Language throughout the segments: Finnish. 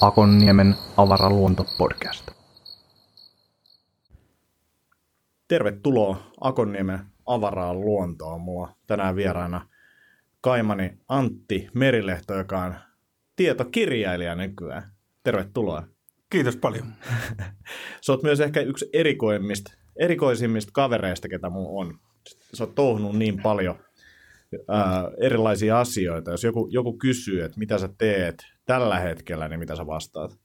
Akonniemen avaraluontopodcast. Tervetuloa Akonniemen avaraan luontoon. Mulla tänään vieraana kaimani Antti Merilehto, joka on tietokirjailija nykyään. Tervetuloa. Kiitos paljon. Sä oot myös ehkä yksi erikoimmista, erikoisimmista kavereista, ketä mulla on. Sä oot touhunut niin paljon ää, erilaisia asioita. Jos joku, joku kysyy, että mitä sä teet tällä hetkellä, niin mitä sä vastaat?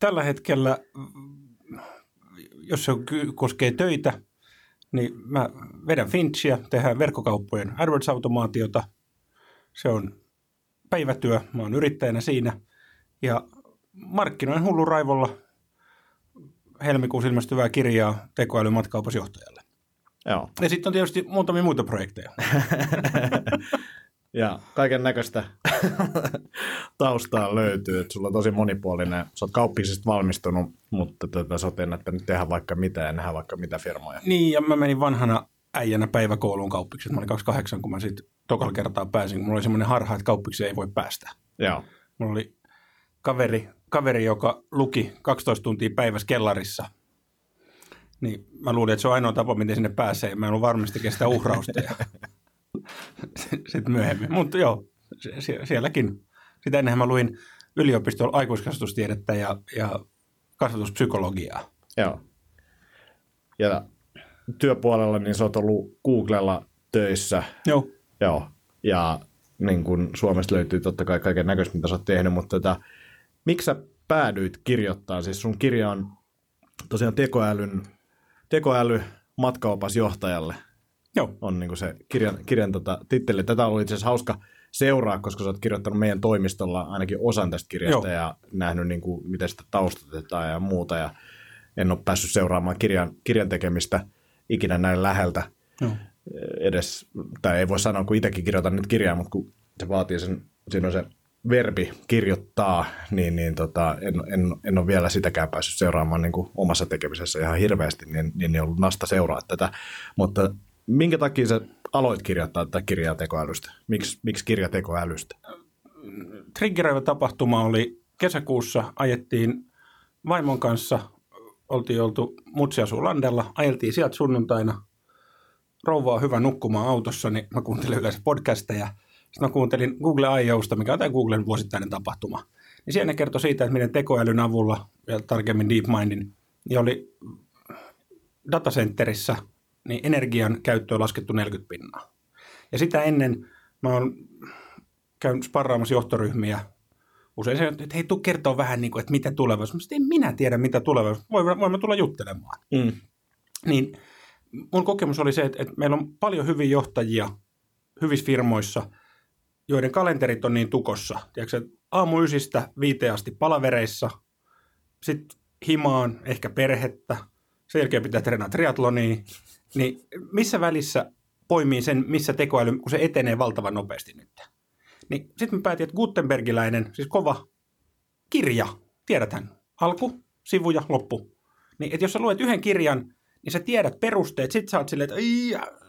Tällä hetkellä, jos se koskee töitä, niin mä vedän Finchia, tehdään verkkokauppojen AdWords-automaatiota. Se on päivätyö, mä oon yrittäjänä siinä. Ja markkinoin hullu raivolla helmikuussa ilmestyvää kirjaa tekoälymatkaupasjohtajalle. Joo. Ja sitten on tietysti muutamia muita projekteja. Ja kaiken näköistä taustaa löytyy, että sulla on tosi monipuolinen. Sä oot kauppisista valmistunut, mutta tota, sä oot ennättänyt tehdä vaikka mitä ja nähdä vaikka mitä firmoja. Niin, ja mä menin vanhana äijänä päiväkouluun kauppiksi. Mä olin 28, kun mä sitten tokalla kertaa pääsin. Mulla oli semmoinen harha, että kauppiksi ei voi päästä. Joo. Mulla oli kaveri, kaveri, joka luki 12 tuntia päivässä kellarissa. Niin mä luulin, että se on ainoa tapa, miten sinne pääsee. Mä en ollut varmasti kestä uhrausta. Ja sitten myöhemmin. Mutta joo, sie- sielläkin. Sitä ennen mä luin yliopistolla aikuiskasvatustiedettä ja, ja kasvatuspsykologiaa. Joo. Ja työpuolella niin sä oot ollut Googlella töissä. Joo. Joo. Ja niin kun Suomesta löytyy totta kai kaiken näköistä, mitä sä oot tehnyt, mutta tota, miksi sä päädyit kirjoittamaan? Siis sun kirja on tosiaan tekoälyn, tekoäly matkaopasjohtajalle Joo. on niin se kirjan, kirjan tota, titteli. Tätä ollut itse asiassa hauska seuraa, koska sä oot kirjoittanut meidän toimistolla ainakin osan tästä kirjasta Joo. ja nähnyt, niin kuin, miten sitä taustatetaan ja muuta. Ja en ole päässyt seuraamaan kirjan, kirjan tekemistä ikinä näin läheltä Joo. edes, tai ei voi sanoa, kun itsekin kirjoitan nyt kirjaa, mutta kun se vaatii sen, siinä on se verbi kirjoittaa, niin, niin tota, en, en, en ole vielä sitäkään päässyt seuraamaan niin kuin omassa tekemisessä ihan hirveästi, niin, niin ei ollut nasta seuraa tätä. Mutta minkä takia sä aloit kirjoittaa tätä kirjaa tekoälystä? Miks, miksi kirja tekoälystä? triggeröivä tapahtuma oli kesäkuussa, ajettiin vaimon kanssa, oltiin oltu Mutsi asuu Landella, ajeltiin sieltä sunnuntaina, rouva on hyvä nukkumaan autossa, niin mä kuuntelin yleensä podcasteja. Sitten mä kuuntelin Google I.O.sta, mikä on tämä Googlen vuosittainen tapahtuma. Niin siellä ne kertoi siitä, että miten tekoälyn avulla, ja tarkemmin DeepMindin, niin oli datacenterissä niin energian käyttö on laskettu 40 pinnaa. Ja sitä ennen mä oon käyn sparraamassa johtoryhmiä usein se, että hei, tuu kertoa vähän, niin kuin, että mitä tulevaisuus. Mä en minä tiedä, mitä tulevaisuus. Voimme, voimme tulla juttelemaan. Mm. Niin mun kokemus oli se, että, että meillä on paljon hyviä johtajia hyvissä firmoissa, joiden kalenterit on niin tukossa. Tiedätkö, aamu ysistä viiteen asti palavereissa, sitten himaan, ehkä perhettä, sen jälkeen pitää treenata triatlonia. Niin missä välissä poimii sen, missä tekoäly, kun se etenee valtavan nopeasti nyt. Niin sitten mä päätin, että Gutenbergiläinen, siis kova kirja, tiedäthän, alku, sivu ja loppu. Niin, että jos sä luet yhden kirjan, niin sä tiedät perusteet, sit sä oot silleen, että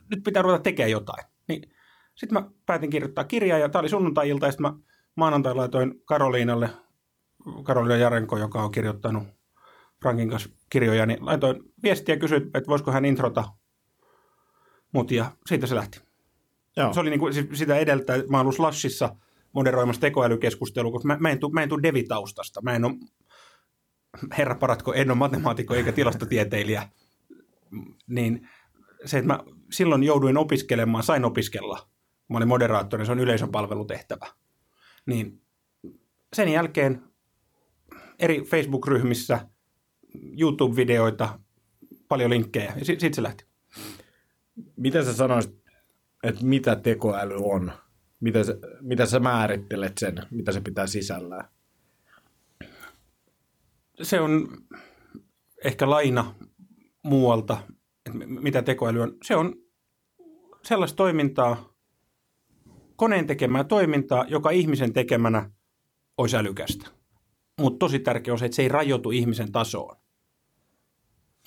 nyt pitää ruveta tekemään jotain. Niin sitten mä päätin kirjoittaa kirjaa ja tää oli sunnuntai-ilta ja sitten mä maanantai laitoin Karoliinalle, Karoliina Jarenko, joka on kirjoittanut Frankin kanssa kirjoja, niin laitoin viestiä ja kysyin, että voisiko hän introta mut ja siitä se lähti. Joo. Se oli niin kuin, sitä edeltä, mä oon ollut Slashissa moderoimassa tekoälykeskustelua, koska mä, mä en tule mä devitaustasta. Mä en ole, herra paratko, en ole matemaatikko eikä tilastotieteilijä. Niin se, että mä silloin jouduin opiskelemaan, sain opiskella, kun mä olin moderaattori, se on yleisön palvelutehtävä. Niin sen jälkeen eri Facebook-ryhmissä, YouTube-videoita, paljon linkkejä, ja sitten sit se lähti. Miten sä sanoisit, että mitä tekoäly on? Mitä sä, mitä sä määrittelet sen, mitä se pitää sisällään? se on ehkä laina muualta, että mitä tekoäly on. Se on sellaista toimintaa, koneen tekemää toimintaa, joka ihmisen tekemänä olisi älykästä. Mutta tosi tärkeä on se, että se ei rajoitu ihmisen tasoon.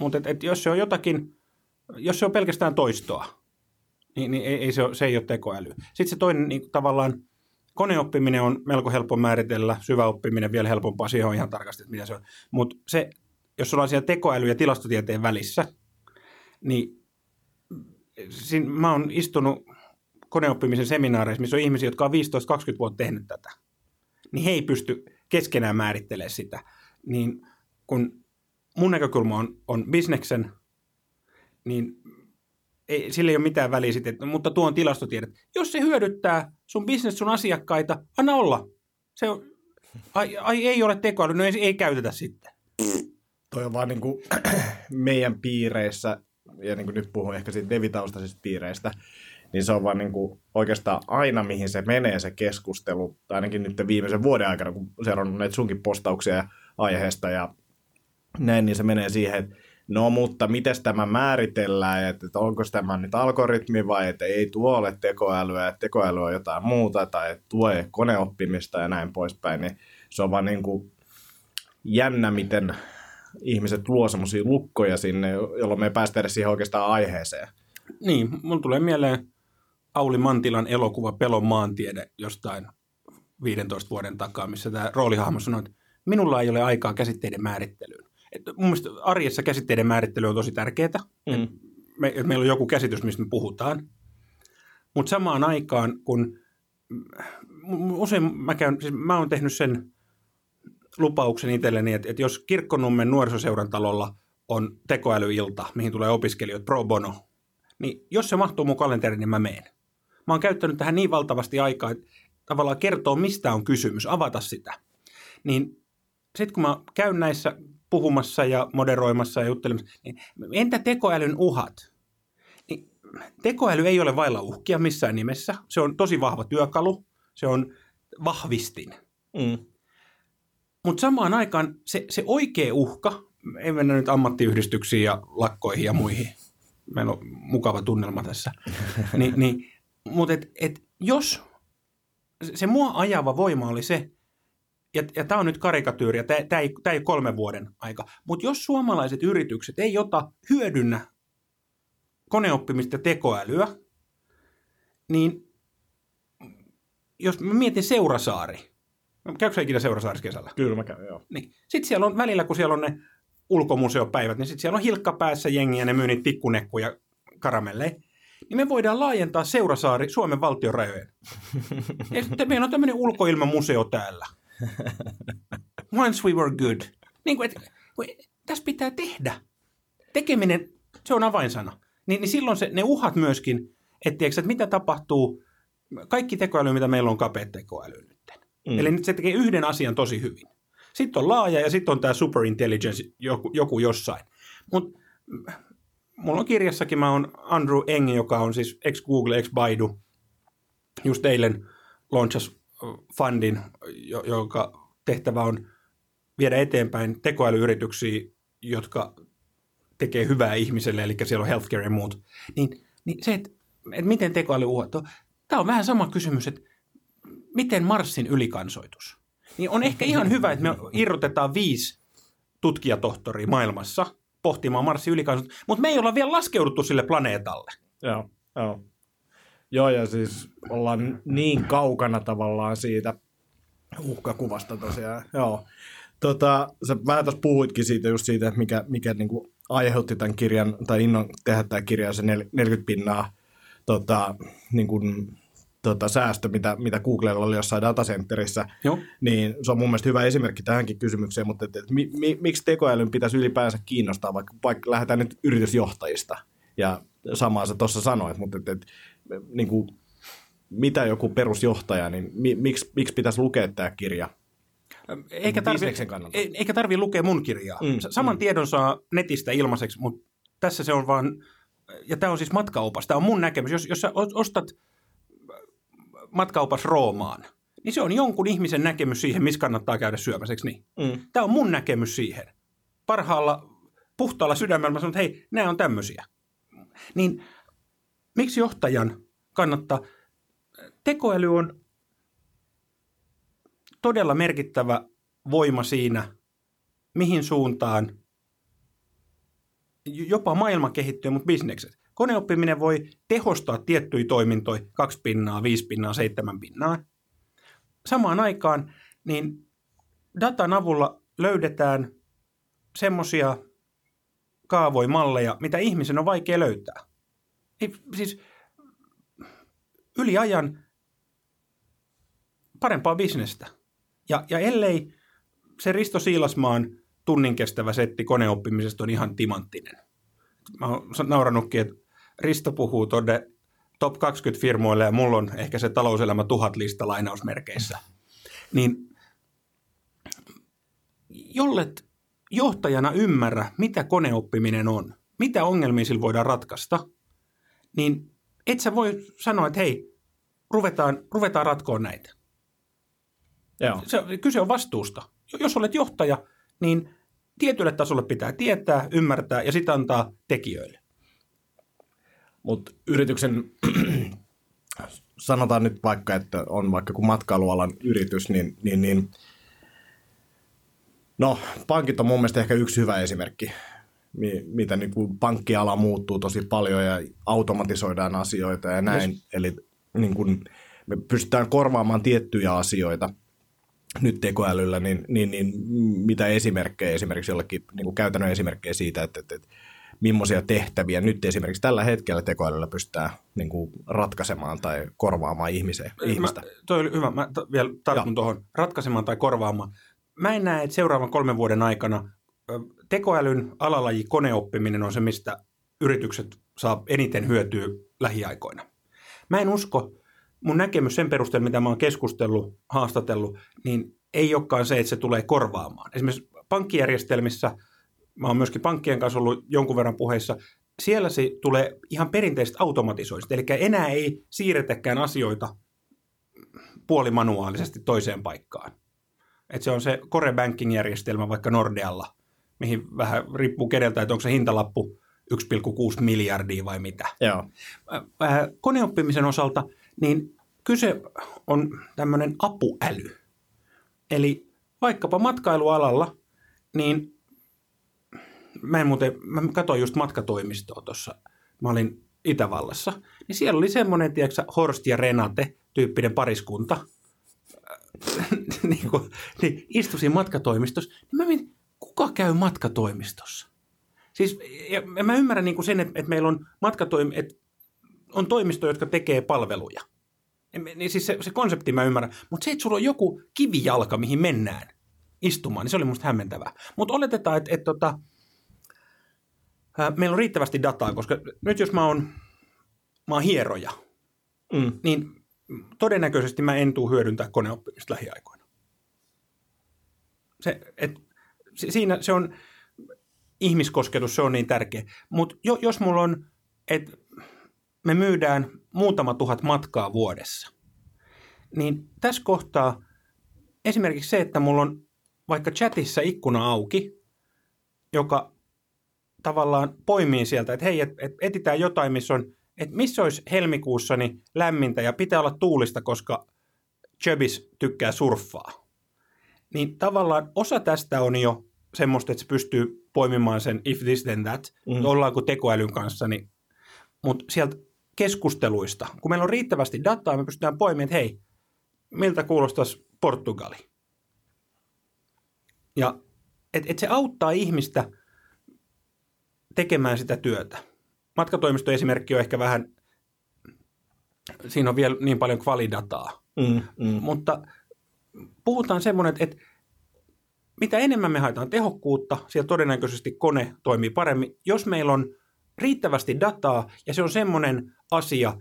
Mutta et, et jos se on jotakin, jos se on pelkästään toistoa, niin, niin ei, ei se, ole, se ei ole tekoäly. Sitten se toinen niin, tavallaan, koneoppiminen on melko helppo määritellä, syvä oppiminen vielä helpompaa, siihen on ihan tarkasti, että mitä se on. Mutta se, jos ollaan siellä tekoäly ja tilastotieteen välissä, niin siinä, mä oon istunut koneoppimisen seminaareissa, missä on ihmisiä, jotka on 15-20 vuotta tehnyt tätä. Niin he ei pysty keskenään määrittelemään sitä. Niin kun mun näkökulma on, on bisneksen, niin ei, sillä ei ole mitään väliä sitten, mutta tuo on tilastotiedot. Jos se hyödyttää sun bisnes, sun asiakkaita, anna olla. Se on, ai, ai ei ole tekoäly, no ei, ei käytetä sitten. Toi on vaan niin kuin meidän piireissä, ja niin kuin nyt puhun ehkä siitä devitaustaisista piireistä, niin se on vaan niin kuin oikeastaan aina, mihin se menee se keskustelu, tai ainakin nyt viimeisen vuoden aikana, kun seurannut näitä sunkin postauksia aiheesta ja näin, niin se menee siihen, että no mutta miten tämä määritellään, että, että onko tämä nyt algoritmi vai että ei tuo ole tekoälyä, että tekoäly on jotain muuta tai että tuo ei koneoppimista ja näin poispäin, niin se on vaan niin kuin jännä, miten ihmiset luo semmoisia lukkoja sinne, jolloin me ei päästä edes siihen oikeastaan aiheeseen. Niin, mun tulee mieleen Auli Mantilan elokuva Pelon maantiede jostain 15 vuoden takaa, missä tämä roolihahmo sanoi, että minulla ei ole aikaa käsitteiden määrittelyyn. Et mun mielestä arjessa käsitteiden määrittely on tosi tärkeää. Mm. Me, meillä on joku käsitys, mistä me puhutaan. Mutta samaan aikaan, kun usein mä, käyn, siis mä oon tehnyt sen lupauksen itselleni, että, että jos Kirkkonummen nuorisoseuran talolla on tekoälyilta, mihin tulee opiskelijoita pro bono, niin jos se mahtuu mun kalenteriin, niin mä meen. Mä oon käyttänyt tähän niin valtavasti aikaa, että tavallaan kertoo, mistä on kysymys, avata sitä. Niin sitten kun mä käyn näissä puhumassa ja moderoimassa ja juttelemassa, niin entä tekoälyn uhat? Niin tekoäly ei ole vailla uhkia missään nimessä. Se on tosi vahva työkalu. Se on vahvistin. Mm. Mutta samaan aikaan se, se oikea uhka, ei mennä nyt ammattiyhdistyksiin ja lakkoihin ja muihin. Meillä on mukava tunnelma tässä. Ni, niin, Mutta et, et jos se mua ajava voima oli se, ja, ja tämä on nyt karikatyyri, ja tämä ei, ei ole kolmen vuoden aika, mutta jos suomalaiset yritykset ei ota hyödynnä koneoppimista ja tekoälyä, niin jos mä mietin Seurasaari, käykö ikinä Seurasaarissa kesällä? Kyllä mä käyn, joo. Niin. Sitten siellä on välillä, kun siellä on ne ulkomuseopäivät, niin sitten siellä on hilkka päässä jengiä, ne myy niitä pikkunekkuja karamelleja. Niin me voidaan laajentaa Seurasaari Suomen valtion rajojen. ja meillä on tämmöinen ulkoilmamuseo täällä. Once we were good. Niin kuin, että, tässä pitää tehdä. Tekeminen, se on avainsana. Niin, niin silloin se, ne uhat myöskin, että, että mitä tapahtuu, kaikki tekoäly, mitä meillä on kapeat tekoäly nyt. Mm. Eli nyt se tekee yhden asian tosi hyvin. Sitten on laaja ja sitten on tämä superintelligence joku, joku jossain. Mutta mulla on kirjassakin, mä oon Andrew Eng, joka on siis ex-Google, ex-Baidu, just eilen launchas fundin, jonka tehtävä on viedä eteenpäin tekoälyyrityksiä, jotka tekee hyvää ihmiselle, eli siellä on healthcare ja muut. Niin, niin se, että, että miten tekoäly uhattu, tämä on vähän sama kysymys, että miten Marsin ylikansoitus? Niin on ehkä ihan hyvä, että me irrotetaan viisi tutkijatohtoria maailmassa pohtimaan Marsin ylikansoitusta, mutta me ei olla vielä laskeuduttu sille planeetalle. Joo, joo. Joo, ja siis ollaan niin kaukana tavallaan siitä uhkakuvasta tosiaan. Joo. Tota, sä vähän tuossa puhuitkin siitä just siitä, että mikä, mikä niin kuin aiheutti tämän kirjan, tai innon tehdä tämä kirja, se 40 pinnaa tota, niin kuin tota, säästö, mitä, mitä Googlella oli jossain datacenterissä, Joo. niin se on mun mielestä hyvä esimerkki tähänkin kysymykseen, mutta et, et, mi, mi, miksi tekoälyn pitäisi ylipäänsä kiinnostaa, vaikka, vaikka lähdetään nyt yritysjohtajista, ja samaa sä tuossa sanoit, mutta et, et, niin kuin, mitä joku perusjohtaja, niin mi, miksi, miksi pitäisi lukea tämä kirja? Eikä tarvi, eikä tarvi lukea mun kirjaa. Mm, Saman mm. tiedon saa netistä ilmaiseksi, mutta tässä se on vaan, ja tämä on siis matkaopas, tämä on mun näkemys. Jos, jos sä ostat matkaupas Roomaan, niin se on jonkun ihmisen näkemys siihen, missä kannattaa käydä syömäseksi. Niin? Mm. Tämä on mun näkemys siihen. Parhaalla, puhtaalla sydämellä mä sanon, että hei, nämä on tämmöisiä. Niin miksi johtajan kannattaa? Tekoäly on todella merkittävä voima siinä, mihin suuntaan jopa maailma kehittyy, mutta bisnekset. Koneoppiminen voi tehostaa tiettyjä toimintoja, kaksi pinnaa, viisi pinnaa, seitsemän pinnaa. Samaan aikaan niin datan avulla löydetään semmoisia kaavoja, malleja, mitä ihmisen on vaikea löytää. Ei, siis yli ajan parempaa bisnestä. Ja, ja ellei se Risto Siilasmaan tunnin kestävä setti koneoppimisesta on ihan timanttinen. Mä oon naurannutkin, että Risto puhuu tuonne top 20 firmoille ja mulla on ehkä se talouselämä tuhat lista lainausmerkeissä. Niin jollet johtajana ymmärrä, mitä koneoppiminen on, mitä ongelmia sillä voidaan ratkaista, niin et sä voi sanoa, että hei, ruvetaan, ruvetaan ratkoon näitä. Joo. Se, kyse on vastuusta. Jos olet johtaja, niin tietylle tasolle pitää tietää, ymmärtää ja sitten antaa tekijöille. Mutta yrityksen, sanotaan nyt vaikka, että on vaikka kun matkailualan yritys, niin, niin, niin no pankit on mun mielestä ehkä yksi hyvä esimerkki, mitä niin kuin pankkiala muuttuu tosi paljon ja automatisoidaan asioita ja näin. Yes. Eli niin kuin me pystytään korvaamaan tiettyjä asioita nyt tekoälyllä, niin, niin, niin mitä esimerkkejä esimerkiksi jollekin niin kuin käytännön esimerkkejä siitä, että, että, että millaisia tehtäviä nyt esimerkiksi tällä hetkellä tekoälyllä pystytään niin kuin ratkaisemaan tai korvaamaan ihmiseen, ihmistä. Mä, toi oli hyvä. Mä t- vielä tartun tuohon ratkaisemaan tai korvaamaan. Mä en näe, että seuraavan kolmen vuoden aikana tekoälyn alalaji koneoppiminen on se, mistä yritykset saa eniten hyötyä lähiaikoina. Mä en usko, mun näkemys sen perusteella, mitä mä oon keskustellut, haastatellut, niin ei olekaan se, että se tulee korvaamaan. Esimerkiksi pankkijärjestelmissä, mä oon myöskin pankkien kanssa ollut jonkun verran puheissa, siellä se tulee ihan perinteiset automatisoinnista, eli enää ei siirretäkään asioita puolimanuaalisesti toiseen paikkaan. Et se on se core banking-järjestelmä vaikka Nordealla, mihin vähän riippuu keneltä, että onko se hintalappu 1,6 miljardia vai mitä. Joo. Koneoppimisen osalta, niin kyse on tämmöinen apuäly. Eli vaikkapa matkailualalla, niin mä en muuten, mä katsoin just matkatoimistoa tuossa, mä olin Itävallassa, niin siellä oli semmoinen, tiedätkö, Horst ja Renate tyyppinen pariskunta, niin, kuin, niin istuisin matkatoimistossa, niin mä mietin, kuka käy matkatoimistossa? Siis ja mä ymmärrän niin kuin sen, että, että meillä on matkatoimi, että on toimistoja, jotka tekee palveluja. Niin siis se, se konsepti mä ymmärrän. Mutta se, että sulla on joku kivijalka, mihin mennään istumaan, niin se oli musta hämmentävää. Mutta oletetaan, että, että, että ää, meillä on riittävästi dataa, koska nyt jos mä oon, mä oon hieroja, mm. niin todennäköisesti mä en tule hyödyntää koneoppimista lähiaikoina. Se, et, siinä se on, ihmiskosketus, se on niin tärkeä. Mutta jo, jos mulla on, että me myydään muutama tuhat matkaa vuodessa, niin tässä kohtaa esimerkiksi se, että mulla on vaikka chatissa ikkuna auki, joka tavallaan poimii sieltä, että hei, et, et etitään jotain, missä on, että missä olisi helmikuussa niin lämmintä ja pitää olla tuulista, koska Chubis tykkää surffaa. Niin tavallaan osa tästä on jo semmoista, että se pystyy poimimaan sen if this then that, mm. ollaanko tekoälyn kanssa, niin, mutta sieltä keskusteluista, kun meillä on riittävästi dataa, me pystytään poimimaan, että hei, miltä kuulostaisi Portugali? Ja että et se auttaa ihmistä tekemään sitä työtä. Matkatoimistoesimerkki on ehkä vähän, siinä on vielä niin paljon kvalidataa, mm, mm. mutta puhutaan semmoinen, että, että mitä enemmän me haetaan tehokkuutta, siellä todennäköisesti kone toimii paremmin. Jos meillä on riittävästi dataa, ja se on semmoinen asia,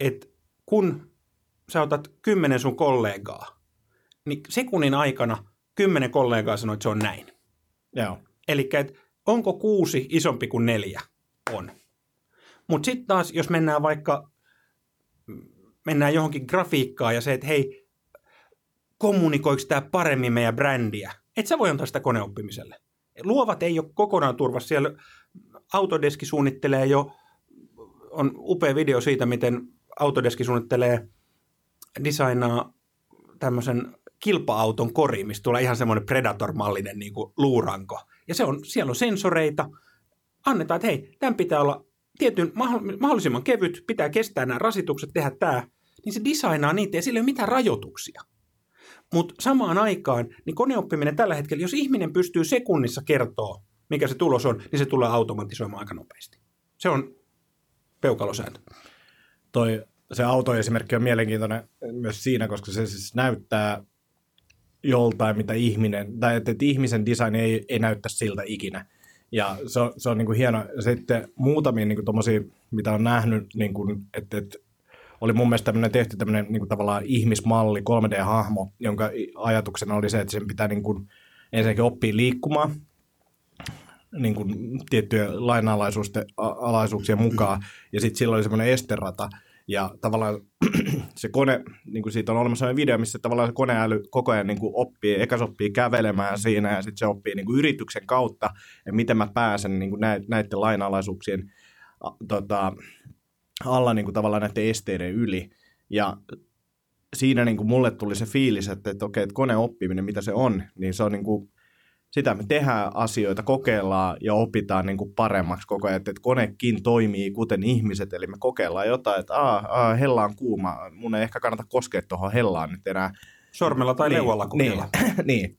että kun sä otat kymmenen sun kollegaa, niin sekunnin aikana kymmenen kollegaa sanoo, että se on näin. Joo. Eli onko kuusi isompi kuin neljä? On. Mutta sitten taas, jos mennään vaikka, mennään johonkin grafiikkaan ja se, että hei, kommunikoiko tämä paremmin meidän brändiä? Et sä voi antaa sitä koneoppimiselle. Luovat ei ole kokonaan turvassa. Siellä Autodeski suunnittelee jo, on upea video siitä, miten Autodeski suunnittelee, designaa tämmöisen kilpa-auton kori, mistä tulee ihan semmoinen Predator-mallinen niin kuin luuranko. Ja se on, siellä on sensoreita, annetaan, että hei, tämän pitää olla tietyn mahdollisimman kevyt, pitää kestää nämä rasitukset, tehdä tämä, niin se designaa niitä ja sillä ei ole mitään rajoituksia. Mutta samaan aikaan, niin koneoppiminen tällä hetkellä, jos ihminen pystyy sekunnissa kertoa, mikä se tulos on, niin se tulee automatisoimaan aika nopeasti. Se on peukalosääntö. Toi, se autoesimerkki on mielenkiintoinen myös siinä, koska se siis näyttää joltain, mitä ihminen, tai että, että ihmisen design ei, ei näyttä siltä ikinä. Ja se on, se on niin kuin hieno. Sitten muutamia niin kuin mitä on nähnyt, niin kuin, että, että oli mun mielestä tämmöinen tehty tämmöinen niin kuin tavallaan ihmismalli, 3D-hahmo, jonka ajatuksena oli se, että sen pitää niin kuin ensinnäkin oppia liikkumaan niin kuin tiettyjä lainalaisuuksien mukaan, ja sitten silloin oli semmoinen esterata, ja tavallaan se kone, niin kuin siitä on olemassa video, missä tavallaan se koneäly koko ajan niin kuin oppii, eka se oppii kävelemään siinä ja sitten se oppii niin kuin yrityksen kautta, että miten mä pääsen niin kuin näiden lainalaisuuksien tota, alla niin kuin tavallaan näiden esteiden yli. Ja siinä niin kuin mulle tuli se fiilis, että, että okei, että koneoppiminen, mitä se on, niin se on niin kuin sitä me tehdään asioita, kokeillaan ja opitaan niin kuin paremmaksi koko ajan, että, konekin toimii kuten ihmiset, eli me kokeillaan jotain, että aa, aa, hella on kuuma, mun ei ehkä kannata koskea tuohon hellaan nyt enää. Sormella tai niin, leualla kokeilla. Niin, niin.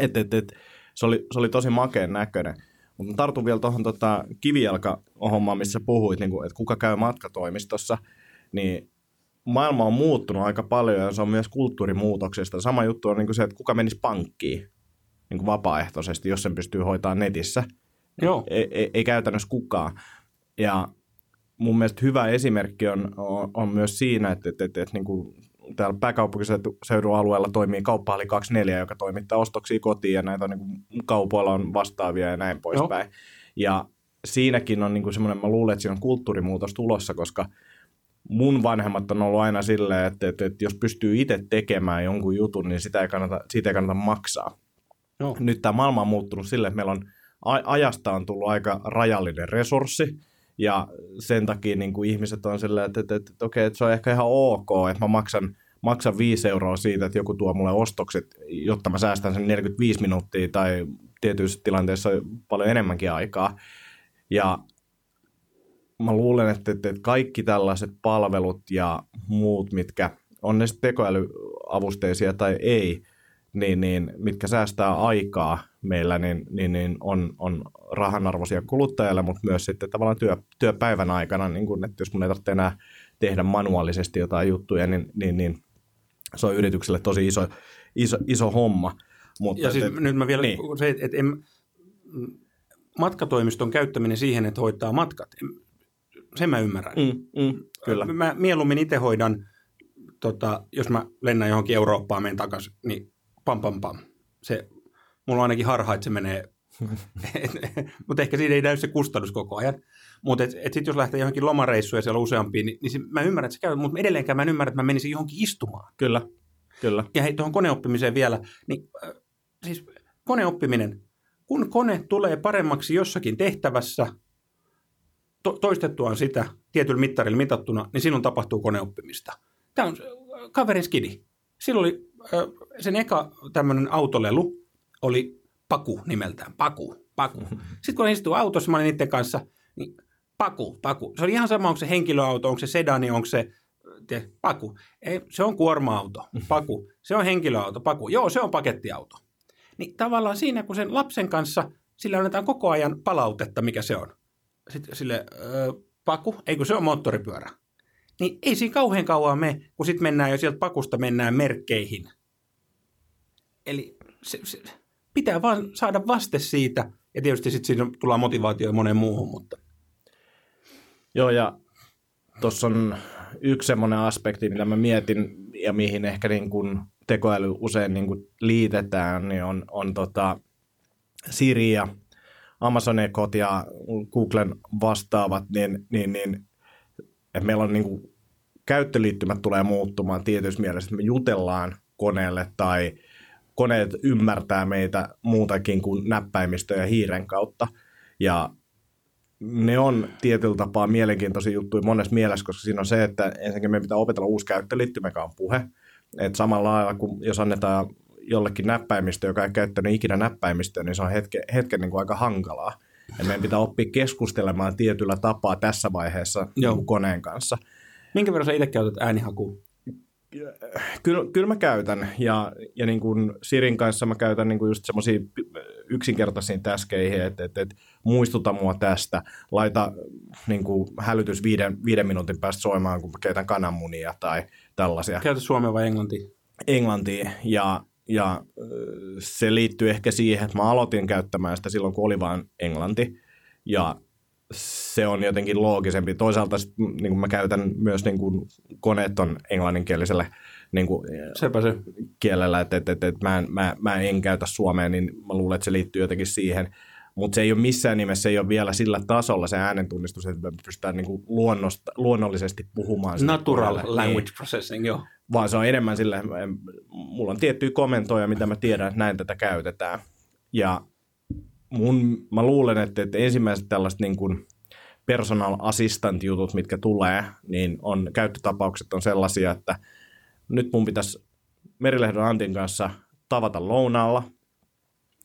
Et, et, et, se, oli, se oli tosi makeen näköinen. Mutta tartun vielä tuohon tota, kivijalka-hommaan, missä puhuit, niin kuin, että kuka käy matkatoimistossa, niin maailma on muuttunut aika paljon ja se on myös kulttuurimuutoksesta. Sama juttu on niin kuin se, että kuka menisi pankkiin niin kuin vapaaehtoisesti, jos sen pystyy hoitamaan netissä. Joo. Ei, ei, ei käytännössä kukaan. Ja mun mielestä hyvä esimerkki on, on, on myös siinä, että, että, että, että niin kuin täällä pääkaupunkiseudun alueella toimii kauppahalli 24, joka toimittaa ostoksia kotiin ja näitä on, niin kuin, kaupoilla on vastaavia ja näin poispäin. Joo. Ja siinäkin on niin kuin semmoinen, mä luulen, että siinä on kulttuurimuutos tulossa, koska mun vanhemmat on ollut aina silleen, että, että, että jos pystyy itse tekemään jonkun jutun, niin sitä ei kannata, siitä ei kannata maksaa. Joo. Nyt tämä maailma on muuttunut silleen, että meillä on ajasta on tullut aika rajallinen resurssi, ja sen takia niin kuin ihmiset on silleen, että, että, että, että okei, että se on ehkä ihan ok, että mä maksan, maksan 5 euroa siitä, että joku tuo mulle ostokset, jotta mä säästän sen 45 minuuttia tai tietyissä tilanteissa paljon enemmänkin aikaa. Ja mä luulen, että, että, että kaikki tällaiset palvelut ja muut, mitkä on ne sitten tekoälyavusteisia tai ei, niin, niin, mitkä säästää aikaa meillä, niin, niin, niin on, on rahanarvoisia kuluttajalle, mutta myös sitten tavallaan työ, työpäivän aikana, niin kun, että jos mun ei tarvitse enää tehdä manuaalisesti jotain juttuja, niin, niin, niin se on yritykselle tosi iso, iso, iso homma. Mutta ja siis et, nyt mä vielä, niin. se, että en, matkatoimiston käyttäminen siihen, että hoitaa matkat, sen mä ymmärrän. Mm, mm, kyllä. Mä mieluummin itse hoidan, tota, jos mä lennän johonkin Eurooppaan, menen takaisin, niin pam pam pam. Se, mulla on ainakin harha, että se menee, mutta ehkä siinä ei näy se kustannus koko ajan. Mutta et, et sitten jos lähtee johonkin lomareissuun ja siellä on useampia, niin, niin se, mä ymmärrän, että se käy, mutta edelleenkään mä en ymmärrä, että mä menisin johonkin istumaan. Kyllä, kyllä. Ja hei, tuohon koneoppimiseen vielä, niin äh, siis koneoppiminen, kun kone tulee paremmaksi jossakin tehtävässä, to, toistettuaan sitä tietyllä mittarilla mitattuna, niin silloin tapahtuu koneoppimista. Tämä on kaverin skidi. Silloin oli sen eka tämmöinen autolelu oli Paku nimeltään. Paku, Paku. Sitten kun istui autossa, mä olin niiden kanssa, niin Paku, Paku. Se oli ihan sama, onko se henkilöauto, onko se sedani, onko se te, Paku. Ei, se on kuorma-auto, Paku. Se on henkilöauto, Paku. Joo, se on pakettiauto. Niin tavallaan siinä, kun sen lapsen kanssa, sillä annetaan koko ajan palautetta, mikä se on. Sitten sille, öö, Paku, ei kun se on moottoripyörä. Niin ei siinä kauhean kauan me, kun sitten mennään jo sieltä pakusta mennään merkkeihin. Eli se, se, pitää vaan saada vaste siitä, ja tietysti sitten siinä tulee motivaatio moneen muuhun, mutta... Joo, ja tuossa on yksi semmoinen aspekti, mitä mä mietin, ja mihin ehkä niin kuin tekoäly usein niin kuin liitetään, niin on, on tota Siri ja Amazon Echo ja Googlen vastaavat, niin, niin, niin että meillä on niin käyttöliittymät tulee muuttumaan tietyssä mielessä, että me jutellaan koneelle tai koneet ymmärtää meitä muutakin kuin näppäimistö ja hiiren kautta. Ja ne on tietyllä tapaa mielenkiintoisia juttuja monessa mielessä, koska siinä on se, että ensinnäkin meidän pitää opetella uusi käyttöliittymä, on puhe. Et samalla lailla, kun jos annetaan jollekin näppäimistö, joka ei käyttänyt ikinä näppäimistöä, niin se on hetken, hetken niin kuin aika hankalaa. Ja meidän pitää oppia keskustelemaan tietyllä tapaa tässä vaiheessa Joo. Joo. koneen kanssa. Minkä verran sä itse käytät äänihakua? Kyllä, kyllä mä käytän, ja, ja niin kuin Sirin kanssa mä käytän niin kuin just semmoisia yksinkertaisiin täskeihin, että, että, että muistuta mua tästä, laita niin kuin hälytys viiden, viiden minuutin päästä soimaan, kun mä keitän kananmunia tai tällaisia. Käytät suomea vai englantia? englantiin, ja, ja ö, se liittyy ehkä siihen, että mä aloitin käyttämään sitä silloin, kun oli vain englanti, ja se on jotenkin loogisempi. Toisaalta sit, niin kuin mä käytän myös niin kuin koneet on englanninkieliselle niin kuin, Sepä se. kielellä, että, että, että, että mä, en, mä, mä en käytä suomea, niin mä luulen, että se liittyy jotenkin siihen. Mutta se ei ole missään nimessä, se ei ole vielä sillä tasolla se äänentunnistus, että me pystytään niin kuin luonnosta, luonnollisesti puhumaan. Natural koneelle. language Niin, processing, joo. vaan se on enemmän sille, mulla on tiettyjä komentoja, mitä mä tiedän, että näin tätä käytetään. Ja mun, mä luulen, että, että ensimmäiset tällaiset niin kuin personal assistant jutut, mitkä tulee, niin on, käyttötapaukset on sellaisia, että nyt mun pitäisi Merilehdon Antin kanssa tavata lounaalla.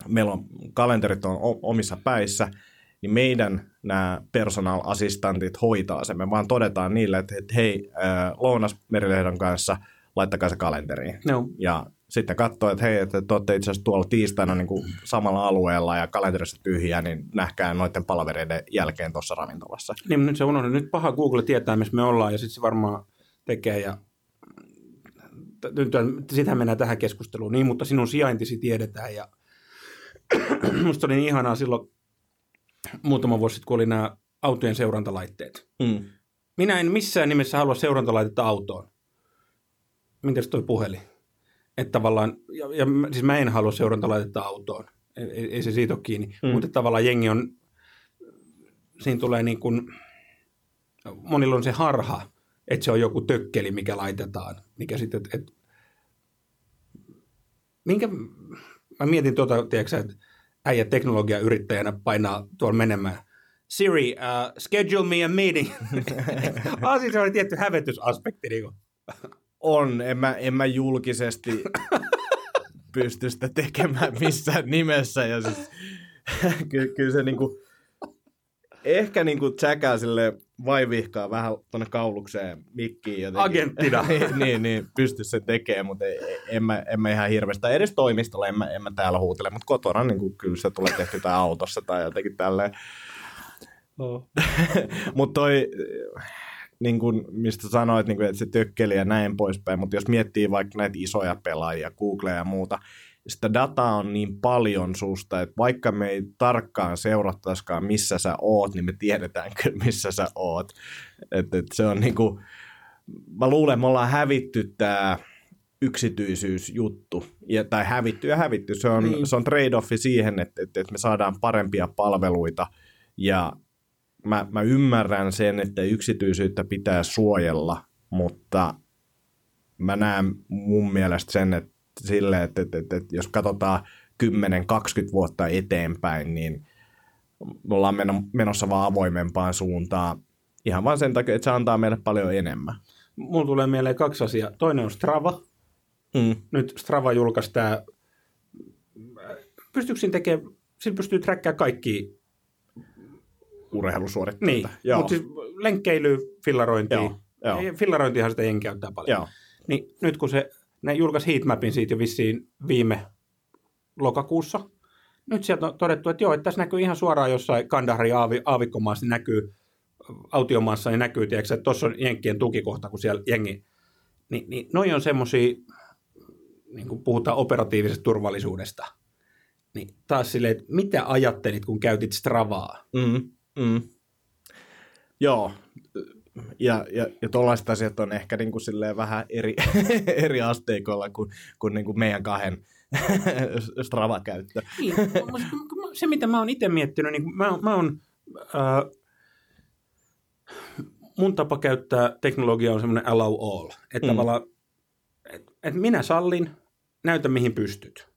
Meillä on kalenterit on omissa päissä, niin meidän nämä personal assistantit hoitaa sen. Me vaan todetaan niille, että, että hei, lounas Merilehdon kanssa, laittakaa se kalenteriin. Joo. Ja sitten katsoo, että hei, että te olette itse asiassa tuolla tiistaina niin kuin samalla alueella ja kalenterissa tyhjää, niin nähkää noiden palavereiden jälkeen tuossa ravintolassa. Niin, nyt se unohdin. Nyt paha Google tietää, missä me ollaan, ja sitten se varmaan tekee, ja nyt sitähän mennään tähän keskusteluun. Niin, mutta sinun sijaintisi tiedetään, ja musta oli niin ihanaa silloin muutama vuosi sitten, kun oli nämä autojen seurantalaitteet. Mm. Minä en missään nimessä halua seurantalaitetta autoon. Mitäs toi puhelin? Että tavallaan, ja, ja siis mä en halua seurantalaitetta autoon. Ei, ei, se siitä ole kiinni. Mm. Mutta tavallaan jengi on, siinä tulee niin kuin, monilla on se harha, että se on joku tökkeli, mikä laitetaan. Mikä sitten, että, että minkä, mä mietin tuota, tiedätkö, että äijä teknologiayrittäjänä painaa tuolla menemään. Siri, uh, schedule me a meeting. ah, siis se oli tietty hävetysaspekti. Niin kuin. On, en mä, en mä julkisesti pysty sitä tekemään missään nimessä. Ja siis, ky, kyllä se niinku, ehkä niinku tsäkää sille vaivihkaa vähän tuonne kaulukseen mikkiin jotenkin. Agenttina. niin, niin, niin, pysty sen tekemään, mutta en mä, en mä ihan hirveästi. Edes toimistolla en mä, en mä täällä huutele, mutta kotona niin kuin, kyllä se tulee tehty tai autossa tai jotenkin tälleen. Oh. mutta toi, niin kuin, mistä sanoit, niin kuin, että se tökkeli ja näin poispäin, mutta jos miettii vaikka näitä isoja pelaajia, Google ja muuta, sitä dataa on niin paljon susta, että vaikka me ei tarkkaan seurattaisikaan, missä sä oot, niin me tiedetään kyllä, missä sä oot. Et, et se on niin kuin, mä luulen, me ollaan hävitty tämä yksityisyysjuttu, ja, tai hävitty ja hävitty. Se on, Niin. niin. se on trade-offi siihen, että, että, että me saadaan parempia palveluita, ja mä, mä ymmärrän sen, että yksityisyyttä pitää suojella, mutta mä näen mun mielestä sen, että sille, että, että, että, että jos katsotaan 10-20 vuotta eteenpäin, niin me ollaan meno- menossa vaan avoimempaan suuntaan. Ihan vaan sen takia, että se antaa meille paljon enemmän. Mulla tulee mieleen kaksi asiaa. Toinen on Strava. Mm. Nyt Strava julkaisi tämä, pystyykö siinä tekemään, sillä pystyy trackkaamaan kaikki, Urheilusuoritteita. niin, Joo. mutta siis lenkkeilyä, fillarointia. Joo, joo. Fillarointihan sitä jengi käyttää paljon. Joo. Niin nyt kun se, ne julkaisi heatmapin siitä jo vissiin viime lokakuussa, nyt sieltä on todettu, että joo, että tässä näkyy ihan suoraan jossain Kandaharin aavi, aavikkomaassa, niin näkyy autiomaassa, niin näkyy, tiedätkö, että tuossa on jenkkien tukikohta, kun siellä jengi, niin, niin noi on semmoisia, niin kuin puhutaan operatiivisesta turvallisuudesta, niin taas silleen, että mitä ajattelit, kun käytit Stravaa? Mm, mm. Joo, ja, ja, ja tuollaiset asiat on ehkä niin kuin silleen vähän eri, eri asteikolla kuin, kuin, niin kuin meidän kahden Strava-käyttö. Niin, se, mitä mä oon itse miettinyt, niin mä, mä oon, ää, mun tapa käyttää teknologiaa on semmoinen allow all. Että Mm. tavallaan, että et minä sallin, näytä mihin pystyt.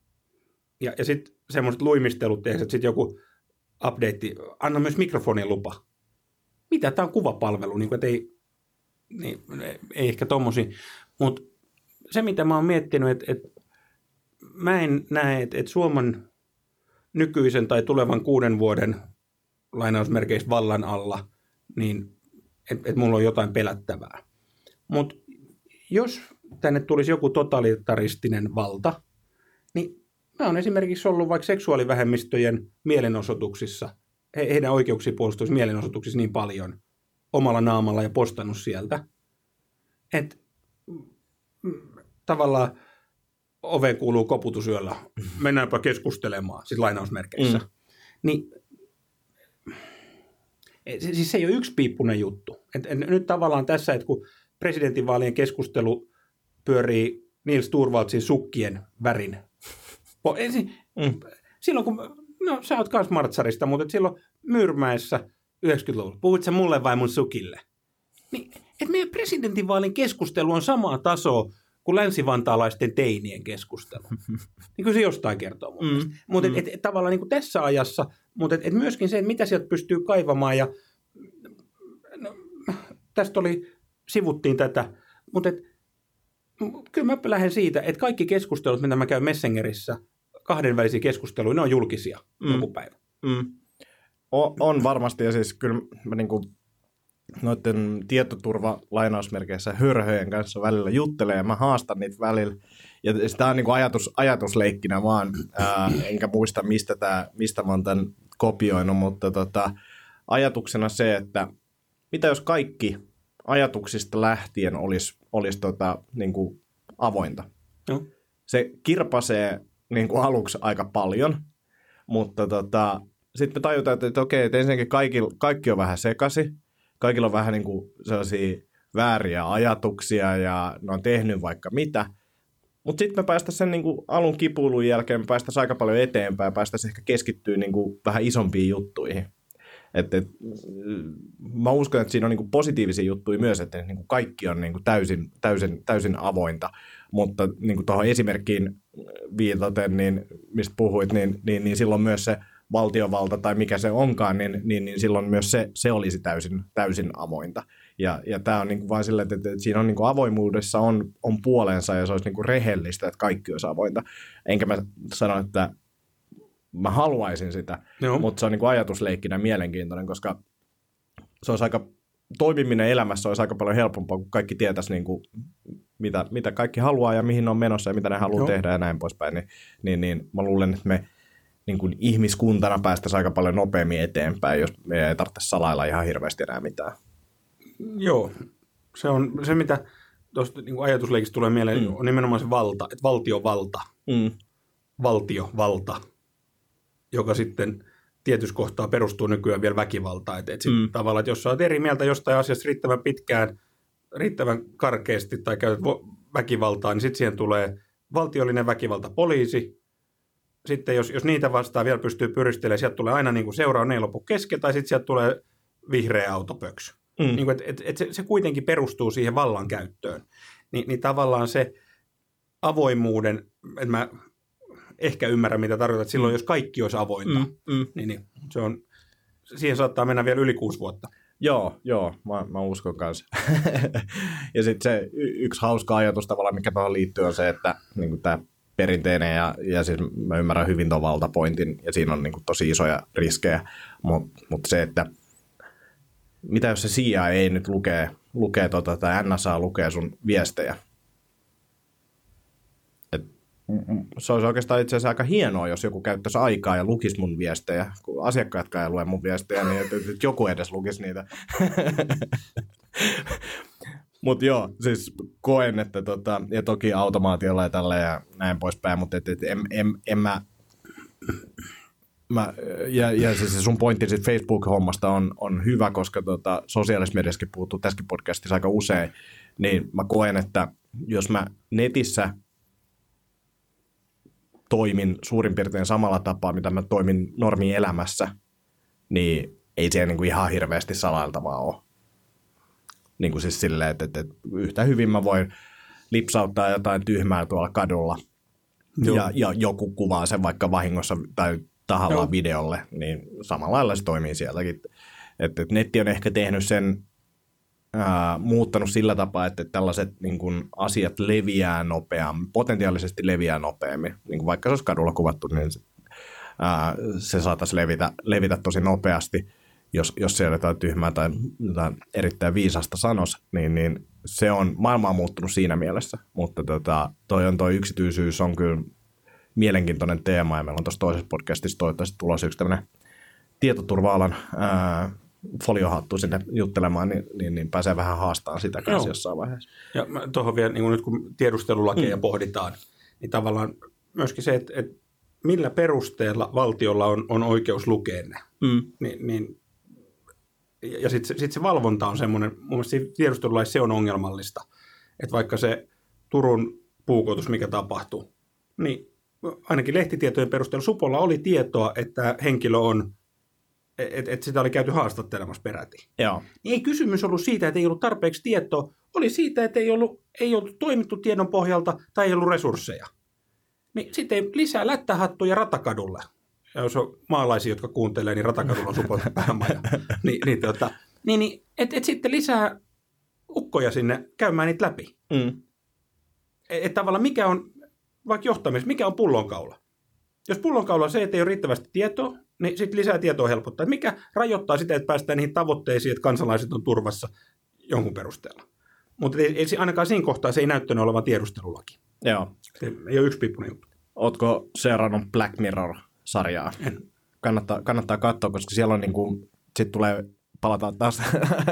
Ja, ja sitten semmoiset luimistelut, tehdä, että sitten joku update, anna myös mikrofonin lupa. Mitä tämä on kuvapalvelu, niin kuin, ei, niin, ei ehkä tommosia. Mutta se, mitä mä oon miettinyt, että, että mä en näe, että, että Suomen nykyisen tai tulevan kuuden vuoden lainausmerkeissä vallan alla, niin että et mulla on jotain pelättävää. Mutta jos tänne tulisi joku totalitaristinen valta, niin mä oon esimerkiksi ollut vaikka seksuaalivähemmistöjen mielenosoituksissa, he, heidän oikeuksien puolustus mielenosoituksissa niin paljon omalla naamalla ja postannut sieltä, että tavallaan oveen kuuluu koputusyöllä, mennäänpä keskustelemaan, siis lainausmerkeissä. Mm. Niin siis se ei ole yksipiippunen juttu. Et, et nyt tavallaan tässä, että kun presidentinvaalien keskustelu pyörii Nils Turvaltsin sukkien värin. Ensin, mm. Silloin kun, no sä oot kans Martsarista, mutta silloin Myyrmäessä 90-luvulla, puhuit sä mulle vai mun sukille? Niin, että meidän presidentinvaalin keskustelu on samaa tasoa kuin länsivantaalaisten teinien keskustelu. niin kyllä se jostain kertoo. Mm. Mutta mm. et, et, tavallaan niin kuin tässä ajassa, mutta et, et myöskin se, että mitä sieltä pystyy kaivamaan. Ja, no, tästä oli, sivuttiin tätä, mutta et, kyllä mä lähden siitä, että kaikki keskustelut, mitä mä käyn Messengerissä, kahdenvälisiä keskusteluja, ne on julkisia mm. joku päivä. Mm. O, on varmasti, ja siis kyllä mä niin kuin noiden tietoturva lainausmerkeissä hörhöjen kanssa välillä juttelee ja mä haastan niitä välillä. Ja tämä on niin kuin ajatus, ajatusleikkinä vaan, ää, enkä muista mistä, tää, mistä mä oon tämän kopioinut, mutta tota, ajatuksena se, että mitä jos kaikki ajatuksista lähtien olisi, olisi tota, niin kuin avointa. No. Se kirpasee niin kuin aluksi aika paljon, mutta tota, sitten me tajutaan, että, että okei, että ensinnäkin kaikki, kaikki on vähän sekasi, kaikilla on vähän niin kuin sellaisia vääriä ajatuksia ja ne on tehnyt vaikka mitä. Mutta sitten me päästä sen niin kuin alun kipuilun jälkeen, me päästäisiin aika paljon eteenpäin, päästäisiin ehkä keskittyä niin kuin vähän isompiin juttuihin. Et, et, mä uskon, että siinä on niin positiivisia juttuja myös, että niin kaikki on niin täysin, täysin, täysin avointa. Mutta niin tuohon esimerkkiin viitaten, niin, mistä puhuit, niin, niin, niin silloin myös se valtiovalta tai mikä se onkaan, niin, niin, niin silloin myös se, se olisi täysin, täysin avointa. Ja, ja tämä on niin vain sillä, että, että siinä on niin avoimuudessa on, on puolensa ja se olisi niin rehellistä, että kaikki olisi avointa. Enkä mä sano, että mä haluaisin sitä, Joo. mutta se on niin kuin ajatusleikkinä mielenkiintoinen, koska se olisi aika, toimiminen elämässä olisi aika paljon helpompaa, kun kaikki tietäisi, niin kuin, mitä, mitä kaikki haluaa ja mihin ne on menossa ja mitä ne haluaa Joo. tehdä ja näin poispäin. Niin, niin, niin mä luulen, että me niin kuin ihmiskuntana päästäisiin aika paljon nopeammin eteenpäin, jos me ei tarvitse salailla ihan hirveästi enää mitään. Joo, se on se, mitä tuosta niin ajatusleikistä tulee mieleen, mm. on nimenomaan se valta, että valtiovalta, mm. valtiovalta, joka sitten tietyssä kohtaa perustuu nykyään vielä väkivaltaan. Että, että mm. tavallaan, että jos sä oot eri mieltä jostain asiasta riittävän pitkään, riittävän karkeasti tai käytät väkivaltaa, niin sitten siihen tulee valtiollinen väkivalta, poliisi, sitten jos, jos niitä vastaan vielä pystyy pyristelemään, sieltä tulee aina niin kuin seuraava ne lopu kesken, tai sitten sieltä tulee vihreä autopöksy. Mm. Niin kuin, et, et, et se, se kuitenkin perustuu siihen vallankäyttöön. Ni, niin tavallaan se avoimuuden, että mä ehkä ymmärrän, mitä tarkoitat, silloin jos kaikki olisi avointa, mm, mm. Niin, niin se on, siihen saattaa mennä vielä yli kuusi vuotta. Joo, joo, mä, mä uskon kanssa. ja sitten se y- yksi hauska ajatus tavallaan, mikä tuohon liittyy, on se, että niin tämä perinteinen ja, ja siis mä ymmärrän hyvin tuon valtapointin ja siinä on niin kuin tosi isoja riskejä, mutta mut se, että mitä jos se CIA ei nyt lukee, lukee tota, tai NSA lukee sun viestejä, se olisi oikeastaan itse asiassa aika hienoa, jos joku käyttäisi aikaa ja lukisi mun viestejä, kun asiakkaatkaan ei lue mun viestejä, niin että, että joku edes lukisi niitä. Mutta joo, siis koen, että tota, ja toki automaatiolla ja tällä ja näin poispäin, mutta et, et, en, en, en mä, mä, ja, ja siis sun pointti sit Facebook-hommasta on, on hyvä, koska tota, sosiaalisessa mediassakin puhuttu tässäkin podcastissa aika usein, niin mä koen, että jos mä netissä toimin suurin piirtein samalla tapaa, mitä mä toimin normielämässä, niin ei siellä niin kuin ihan hirveästi salailtavaa ole. Niin kuin siis silleen, että, että, yhtä hyvin mä voin lipsauttaa jotain tyhmää tuolla kadulla ja, ja joku kuvaa sen vaikka vahingossa tai tahalla Joo. videolle, niin samalla lailla se toimii sieltäkin. Että, että netti on ehkä tehnyt sen, ää, muuttanut sillä tapaa, että tällaiset niin kuin, asiat leviää nopeammin, potentiaalisesti leviää nopeammin. Niin kuin vaikka se olisi kadulla kuvattu, niin se, ää, se saataisiin levitä, levitä tosi nopeasti. jos, jos siellä jotain tyhmää tai jotain erittäin viisasta sanos, niin, niin se on, maailma on muuttunut siinä mielessä, mutta tota, toi on toi yksityisyys on kyllä mielenkiintoinen teema ja meillä on tuossa toisessa podcastissa toivottavasti tulossa yksi tämmöinen tietoturva-alan ää, foliohattu sinne juttelemaan, niin, niin, niin pääsee vähän haastamaan sitä kanssa Joo. jossain vaiheessa. Ja tuohon vielä, niin nyt kun tiedustelulakeja mm. pohditaan, niin tavallaan myöskin se, että, että millä perusteella valtiolla on, on oikeus lukea ne. Mm. Niin, niin, ja sitten se, sit se valvonta on semmoinen, mun mielestä tiedustelulaissa se on ongelmallista, että vaikka se Turun puukotus, mikä tapahtui, niin ainakin lehtitietojen perusteella Supolla oli tietoa, että henkilö on, että et sitä oli käyty haastattelemassa peräti. Joo. Niin ei kysymys ollut siitä, että ei ollut tarpeeksi tietoa, oli siitä, että ei ollut, ei ollut toimittu tiedon pohjalta tai ei ollut resursseja. Niin sitten lisää lättähattuja ratakadulle. Ja jos on maalaisia, jotka kuuntelee, niin ratakadulla on supon päämaja. Niin, niin, tota, niin, niin et, et sitten lisää ukkoja sinne käymään niitä läpi. Mm. Että et tavallaan mikä on, vaikka johtamisessa, mikä on pullonkaula? Jos pullonkaula on se, että ei ole riittävästi tietoa, niin sitten lisää tietoa helpottaa. Mikä rajoittaa sitä, että päästään niihin tavoitteisiin, että kansalaiset on turvassa jonkun perusteella. Mutta ei, ei, ainakaan siinä kohtaa se ei näyttänyt olevan tiedustelulaki. Joo. Se ei ole yksipippunen juttu. Ootko seurannut Black Mirror-sarjaa? En. Kannattaa, kannattaa katsoa, koska siellä on niin kuin, sit tulee, palataan taas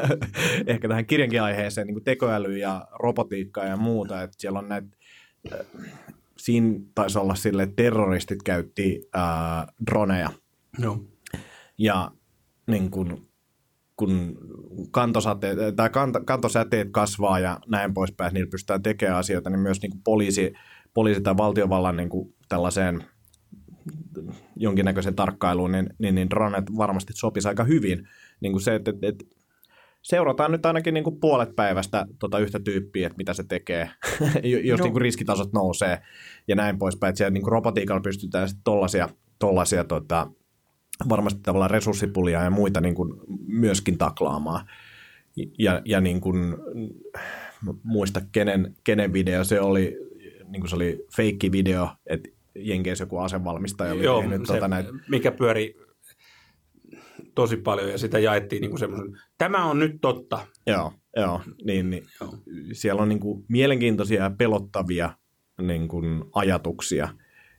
ehkä tähän kirjankin aiheeseen, niin kuin tekoäly ja robotiikkaa ja muuta, että siellä on näitä, äh, siinä taisi olla sille, että terroristit käytti äh, droneja Joo. ja niin kuin, kun kantosäteet, tai kant, kantosäteet kasvaa ja näin poispäin, niillä pystytään tekemään asioita, niin myös niin kuin poliisi, poliisi tai valtiovallan niin kuin tällaiseen jonkinnäköiseen tarkkailuun, niin, niin, niin dronet varmasti sopisi aika hyvin. Niin kuin se, että, että, että seurataan nyt ainakin niin kuin puolet päivästä tota yhtä tyyppiä, että mitä se tekee, jos Joo. niin kuin riskitasot nousee ja näin poispäin. Että siellä niin kuin robotiikalla pystytään sitten tollaisia, tollaisia tota, varmasti tavallaan resurssipulia ja muita niin kuin myöskin taklaamaan. Ja, ja niin kuin, muista kenen, kenen video se oli, niin kuin se oli feikki video, että Jenkeissä joku asevalmistaja oli Joo, tehnyt se, tota näitä mikä pyöri tosi paljon ja sitä jaettiin niin kuin semmoisen, tämä on nyt totta. Joo, joo niin, niin Joo. siellä on niin kuin mielenkiintoisia ja pelottavia niin kuin ajatuksia.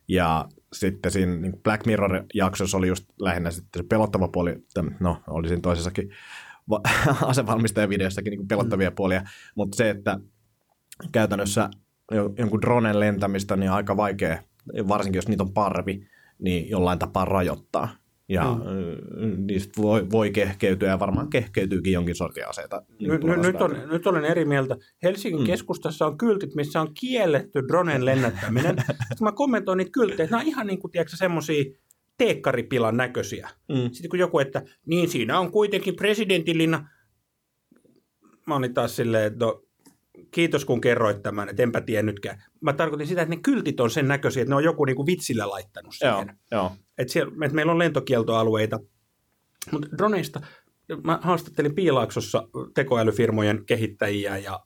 Ja sitten siinä niin Black Mirror-jaksossa oli just lähinnä sitten se pelottava puoli, että no oli siinä toisessakin va- asevalmistajavideossakin niin pelottavia puolia, mutta se, että käytännössä jo- jonkun dronen lentämistä niin on aika vaikea, varsinkin jos niitä on parvi, niin jollain tapaa rajoittaa. Ja Mm. niistä voi, voi kehkeytyä ja varmaan kehkeytyykin jonkin sortin aseita. Nyt, nyt, nyt, on, nyt olen eri mieltä. Helsingin mm. keskustassa on kyltit, missä on kielletty dronen lennättäminen. Sitten mä kommentoin niitä kylttejä, nämä on ihan niin kuin, tiedätkö, semmoisia teekkaripilan näköisiä. Mm. Sitten kun joku, että niin siinä on kuitenkin presidentinlinna. Mä olin taas silleen, että no, kiitos kun kerroit tämän, että enpä tiennytkään. Mä tarkoitin sitä, että ne kyltit on sen näköisiä, että ne on joku niin kuin vitsillä laittanut Joo, siihen. joo. Että, siellä, että meillä on lentokieltoalueita. Mutta droneista, mä haastattelin Piilaaksossa tekoälyfirmojen kehittäjiä ja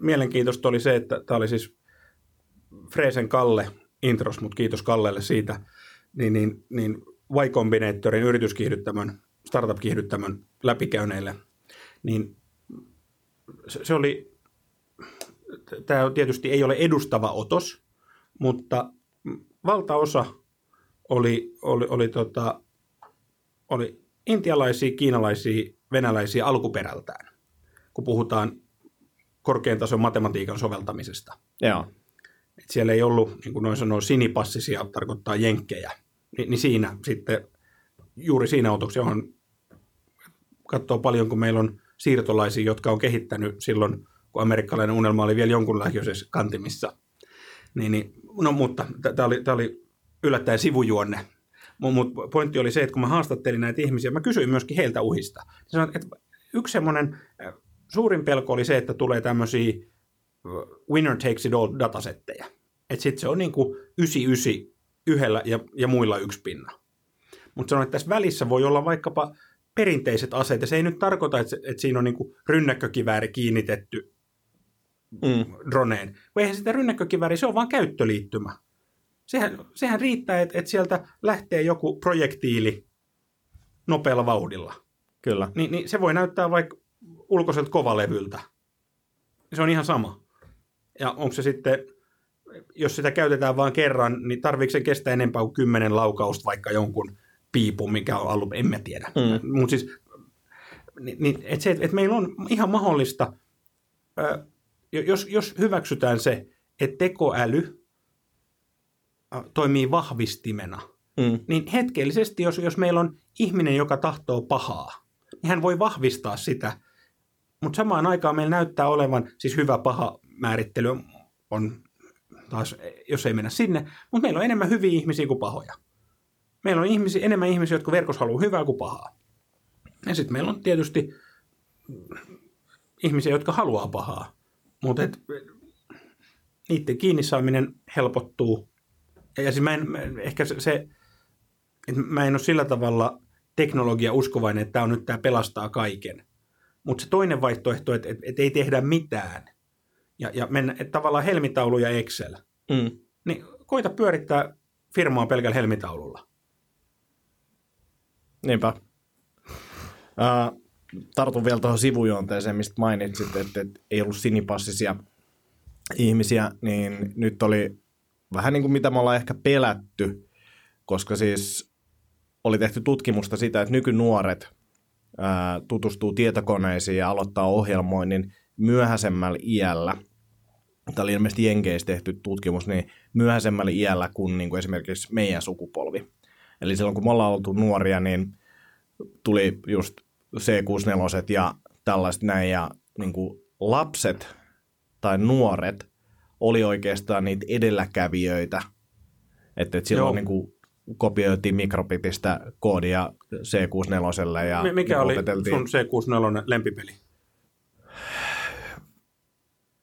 mielenkiintoista oli se, että tämä oli siis Freesen Kalle intros, mutta kiitos Kallelle siitä, niin, niin, niin Y Combinatorin yrityskiihdyttämön, startup-kiihdyttämön läpikäyneille, niin se, se oli, tämä tietysti ei ole edustava otos, mutta valtaosa oli, oli, oli, tota, oli intialaisia, kiinalaisia, venäläisiä alkuperältään, kun puhutaan korkean tason matematiikan soveltamisesta. Joo. Et siellä ei ollut, niin kuin noin sanoo, sinipassisia, tarkoittaa jenkkejä. Ni, niin siinä sitten, juuri siinä otoksi, johon katsoo paljon, kun meillä on siirtolaisia, jotka on kehittänyt silloin, kun amerikkalainen unelma oli vielä jonkunlaisessa kantimissa. Niin, niin, no mutta tämä oli, oli yllättäen sivujuonne. Mutta pointti oli se, että kun mä haastattelin näitä ihmisiä, mä kysyin myöskin heiltä uhista. Sanoin, että yksi semmoinen suurin pelko oli se, että tulee tämmöisiä winner takes it all datasetteja. Että sitten se on niin kuin 99 yhdellä ja, ja muilla yksi pinna. Mutta sanoin, että tässä välissä voi olla vaikkapa perinteiset aseet, ja se ei nyt tarkoita, että, että siinä on niin kuin rynnäkkökivääri kiinnitetty Mm. droneen. Kun eihän sitä rynnäkkökivääri, se on vain käyttöliittymä. Sehän, sehän riittää, että, että sieltä lähtee joku projektiili nopealla vauhdilla. Kyllä. Niin, niin se voi näyttää vaikka ulkoiselta kovalevyltä. Se on ihan sama. Ja onko se sitten, jos sitä käytetään vain kerran, niin tarviiko se kestää enempää kuin kymmenen laukausta vaikka jonkun piipun, mikä on ollut, en mä tiedä. Mm. Mutta siis, niin, että se, että meillä on ihan mahdollista, ö, jos, jos hyväksytään se, että tekoäly toimii vahvistimena, Mm. niin hetkellisesti, jos, jos meillä on ihminen, joka tahtoo pahaa, niin hän voi vahvistaa sitä, mutta samaan aikaan meillä näyttää olevan, siis hyvä paha määrittely on taas, jos ei mennä sinne, mutta meillä on enemmän hyviä ihmisiä kuin pahoja. Meillä on ihmisiä, enemmän ihmisiä, jotka verkossa haluaa hyvää kuin pahaa. Ja sitten meillä on tietysti ihmisiä, jotka haluaa pahaa, mutta et, niiden kiinni saaminen helpottuu. Ja, siis mä en, ehkä se, se että mä en ole sillä tavalla teknologia uskovainen, että tämä on nyt tämä pelastaa kaiken. Mutta se toinen vaihtoehto, että, että, että ei tehdä mitään ja, ja mennä, että tavallaan helmitaulu ja Excel, Mm. niin koita pyörittää firmaa pelkällä helmitaululla. Niinpä. Uh, tartun vielä tuohon sivujuonteeseen, mistä mainitsit, että, että ei ollut sinipassisia ihmisiä, niin nyt oli vähän niin kuin mitä me ollaan ehkä pelätty, koska siis oli tehty tutkimusta sitä, että nykynuoret ää, tutustuu tietokoneisiin ja aloittaa ohjelmoinnin myöhäisemmällä iällä. Tämä oli ilmeisesti Jenkeissä tehty tutkimus, niin myöhäisemmällä iällä kuin, niin kuin esimerkiksi meidän sukupolvi. Eli silloin kun me ollaan oltu nuoria, niin tuli just C64 ja tällaiset näin, ja niin kuin lapset tai nuoret oli oikeastaan niitä edelläkävijöitä, että et silloin Joo. niin kuin kopioitiin mikrobitistä koodia C64 ja Mi- Mikä oli sun C64 lempipeli?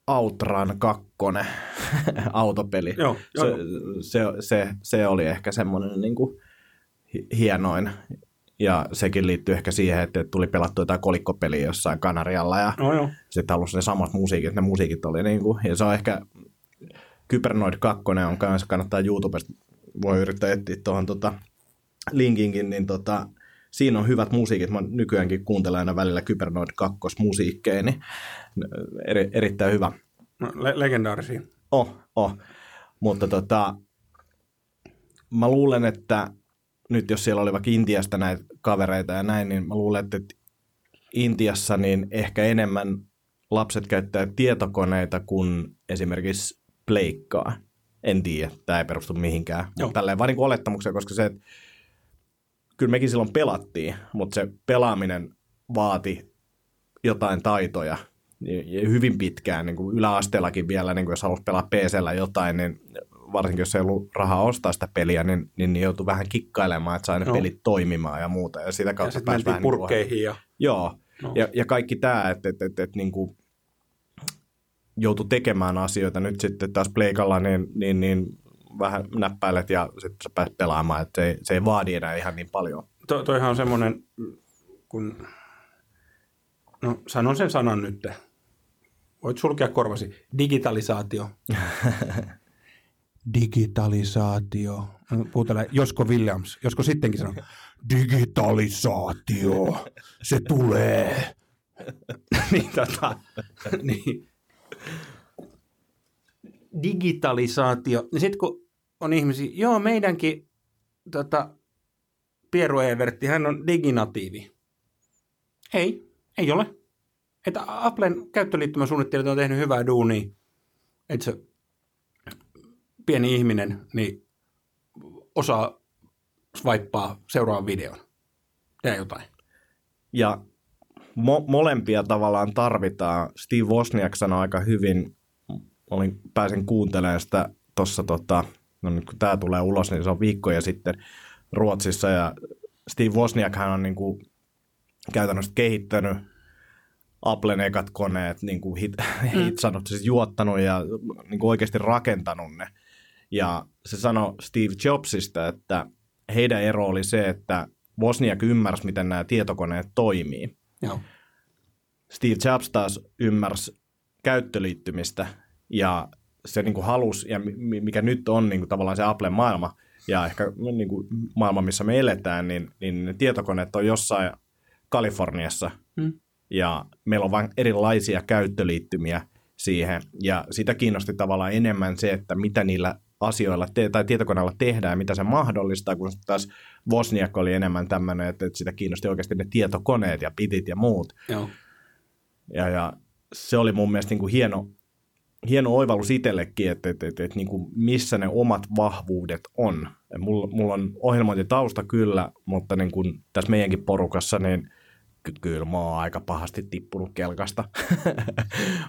Outran kakkonen autopeli. Joo, joo, se, se, se, se, oli ehkä semmoinen niin kuin hienoin. Ja sekin liittyy ehkä siihen, että tuli pelattua jotain kolikkopeliä jossain Kanarialla ja No sitten halusi ne samat musiikit, ne musiikit oli niin kuin, ja se on ehkä, Kybernoid 2 on kanssa, kannattaa YouTubesta, voi yrittää etsiä tuohon tota, linkinkin, niin tota, siinä on hyvät musiikit, mä nykyäänkin kuuntelen aina välillä Kybernoid 2 musiikkeja, niin eri, erittäin hyvä. No, le- legendaarisia. Oh, oh. Mutta tota, mä luulen, että nyt jos siellä oli vaikka Intiasta näitä kavereita ja näin, niin mä luulen, että Intiassa niin ehkä enemmän lapset käyttää tietokoneita kuin esimerkiksi pleikkaa. En tiedä, tämä ei perustu mihinkään. Mutta tälleen vaan niin olettamuksia, koska se, että kyllä mekin silloin pelattiin, mutta se pelaaminen vaati jotain taitoja ja ja hyvin pitkään, niin kuin yläasteellakin vielä, niin kuin jos halusi pelaa PCllä jotain, niin varsinkin jos ei ollut rahaa ostaa sitä peliä, niin, niin, niin joutui vähän kikkailemaan, että sai ne Joo. pelit toimimaan ja muuta. Ja sitä Ja kautta pääsi mentiin vähän niin kuin- purkkeihin ja Joo, No. ja, ja kaikki tämä, että et, et, et, niin kuin joutui tekemään asioita. Nyt sitten taas pleikalla, niin, niin, niin vähän näppäilet ja sitten sä pääset pelaamaan, että se, ei- se ei vaadi enää ihan niin paljon. to, toihan on semmoinen, kun, no sanon sen sanan nyt. Voit sulkea korvasi. Digitalisaatio. Digitalisaatio. No, Puhutaan Josko Williams. Josko sittenkin sanoo, digitalisaatio, se tulee. niin, tota, niin. Digitalisaatio. Niin sitten kun on ihmisiä, joo meidänkin tota, Pieru Evertti, hän on diginatiivi. Ei, ei ole. Että Applen käyttöliittymäsuunnittelijat on tehnyt hyvää duunia, että se pieni ihminen niin osaa swipea seuraavan videon. Tee jotain. Ja mo- molempia tavallaan tarvitaan. Steve Wozniak sanoi aika hyvin, olin, pääsin kuuntelemaan sitä tuossa, tota, no nyt kun tämä tulee ulos, niin se on viikkoja sitten Ruotsissa, ja Steve Wozniak hän on niin kuin käytännössä kehittänyt Applen ekat koneet, niin kuin hit, hitsannut, siis juottanut ja niin kuin oikeasti rakentanut ne. Ja se sanoi Steve Jobsista, että heidän ero oli se, että Wozniak ymmärsi, miten nämä tietokoneet toimii. Joo. Steve Jobs taas ymmärsi käyttöliittymistä ja se niin kuin halusi, ja mi- mikä nyt on niin kuin tavallaan se Applen maailma, ja ehkä niin kuin maailma, missä me eletään, niin, niin ne tietokoneet on jossain Kaliforniassa Hmm. ja meillä on vain erilaisia käyttöliittymiä siihen ja sitä kiinnosti tavallaan enemmän se, että mitä niillä asioilla te- tai tietokoneella tehdään ja mitä se mahdollistaa, kun taas Wozniak oli enemmän tämmöinen, että, että sitä kiinnosti oikeasti ne tietokoneet ja pitit ja muut. Joo. Ja, ja se oli mun mielestä niin kuin hieno, hieno oivallus itsellekin, että, että, että, että niin kuin missä ne omat vahvuudet on. Ja mulla, mulla on ohjelmointitausta kyllä, mutta niin kuin tässä meidänkin porukassa, niin kyllä mä oon aika pahasti tippunut kelkasta.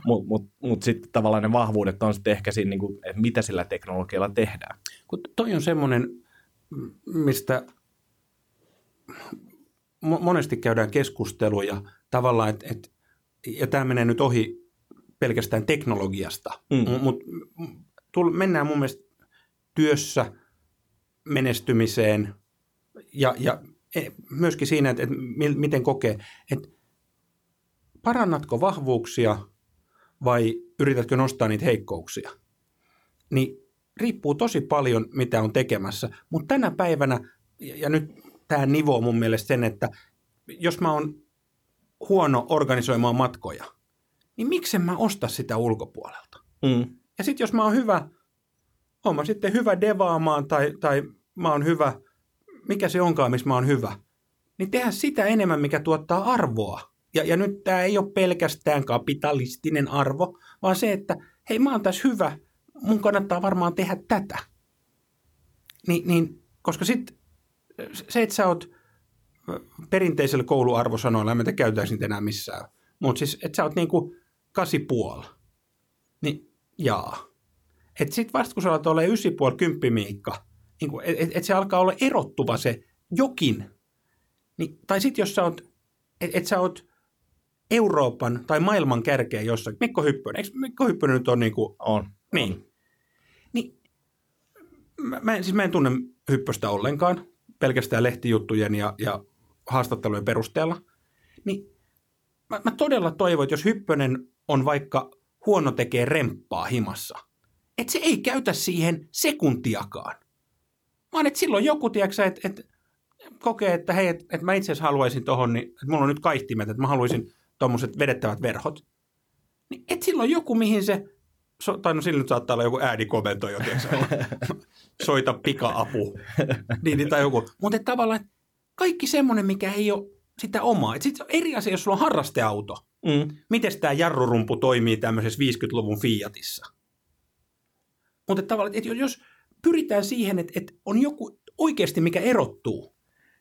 Mutta mut, mut sitten tavallaan ne vahvuudet on sitten ehkä siinä, niin kuin, että mitä sillä teknologialla tehdään. Kun toi on semmoinen, mistä mo- monesti käydään keskusteluja tavallaan, että et, ja tämä menee nyt ohi pelkästään teknologiasta, Mm. mutta mennään mun mielestä työssä menestymiseen ja, ja myöskin siinä, että, että mi- miten kokee, että parannatko vahvuuksia vai yritätkö nostaa niitä heikkouksia, niin riippuu tosi paljon, mitä on tekemässä. Mutta tänä päivänä, ja ja nyt tämä nivoo mun mielestä sen, että jos mä oon huono organisoimaan matkoja, niin miksen mä osta sitä ulkopuolelta? Mm. Ja sitten jos mä oon hyvä, oon mä sitten hyvä devaamaan tai, tai mä oon hyvä, mikä se onkaan, missä mä oon hyvä, niin tehdä sitä enemmän, mikä tuottaa arvoa. Ja, ja nyt tämä ei ole pelkästään kapitalistinen arvo, vaan se, että hei mä oon tässä hyvä, mun kannattaa varmaan tehdä tätä. Ni, niin, koska sitten se, että sä oot perinteisellä kouluarvosanoilla, en mä käytäisi niitä enää missään, mutta siis, että sä oot niinku kasi puoli, niin jaa. Että sitten vasta kun sä alat olla ysi puoli kymppimiikka, niin että et, et se alkaa olla erottuva se jokin. Niin, tai sitten jos sä oot, että et sä oot Euroopan tai maailman kärkeä jossakin, Mikko Hyppönen, eikö Mikko Hyppönen nyt on niinku, On. niin. Niin, mä, mä, en, siis mä en tunne Hyppöstä ollenkaan, pelkästään lehtijuttujen ja, ja haastattelujen perusteella. Niin mä, mä todella toivon, että jos Hyppönen on vaikka huono tekee remppaa himassa, että se ei käytä siihen sekuntiakaan. Vaan että silloin joku, tiedätkö, että, että kokee, että hei, että, että mä itse asiassa haluaisin tohon, niin, että mulla on nyt kaihtimet, että mä haluaisin tuommoiset vedettävät verhot. Niin et silloin joku, mihin se, so, tai no sillä nyt saattaa olla joku äänikomento jo, tiedätkö, soita pika-apu, niin, niin, tai joku. Mutta tavallaan kaikki semmoinen, mikä ei ole sitä omaa. Et sit on eri asia, jos sulla on harrasteauto. Mm. Miten tämä jarrurumpu toimii tämmöisessä 50-luvun Fiatissa? Mutta tavallaan, että jos pyritään siihen, että, että on joku oikeasti, mikä erottuu,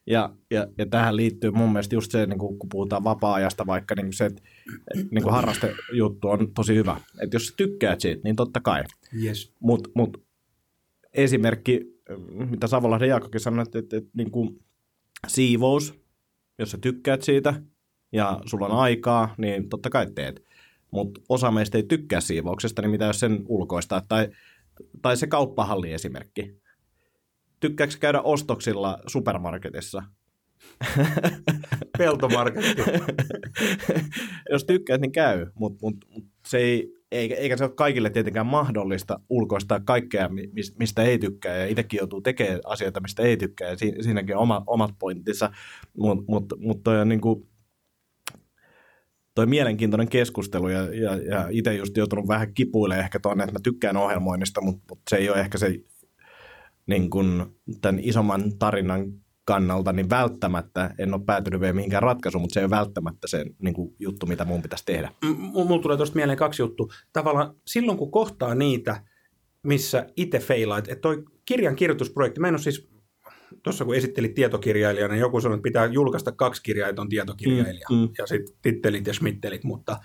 Ja, ja, ja tähän liittyy mun mielestä just se, niin kun puhutaan vapaa-ajasta vaikka, niin se, että niin kuin harrastejuttu on tosi hyvä. Että jos sä tykkäät siitä, niin totta kai. yes. Mutta mut, esimerkki, mitä Savolahden Jaakokin sanoi, että, että, että niin kuin siivous, jos sä tykkäät siitä ja sulla on aikaa, niin totta kai teet. Mutta osa meistä ei tykkää siivouksesta, niin mitä jos sen ulkoistaa? Tai, tai se kauppahalli esimerkki. Tykkääkö käydä ostoksilla supermarketissa? Peltomarketti. Jos tykkäät, niin käy, mutta mut, mut se ei, eikä, se ole kaikille tietenkään mahdollista ulkoistaa kaikkea, mi- mis- mistä ei tykkää, ja itsekin joutuu tekemään asioita, mistä ei tykkää, ja si- siinäkin on oma, omat pointtinsa, mutta mut, mut toi on niinku, toi mielenkiintoinen keskustelu, ja, ja, ja itse just joutunut vähän kipuilemaan ehkä tuonne, että mä tykkään ohjelmoinnista, mutta mut se ei ole ehkä se niin kun, tämän isomman tarinan kannalta, niin välttämättä en ole päätynyt vielä mihinkään ratkaisuun, mutta se ei ole välttämättä se niin kuin, juttu, mitä mun pitäisi tehdä. M- Mulla tulee tuosta mieleen kaksi juttua. Tavallaan silloin, kun kohtaa niitä, missä itse feilaat, että toi kirjan kirjoitusprojekti, mä en ole siis, tuossa kun esittelit tietokirjailijana, niin joku sanoi, että pitää julkaista kaksi kirjaa, että on tietokirjailija, Mm, mm. ja sitten tittelit ja schmittelit, mutta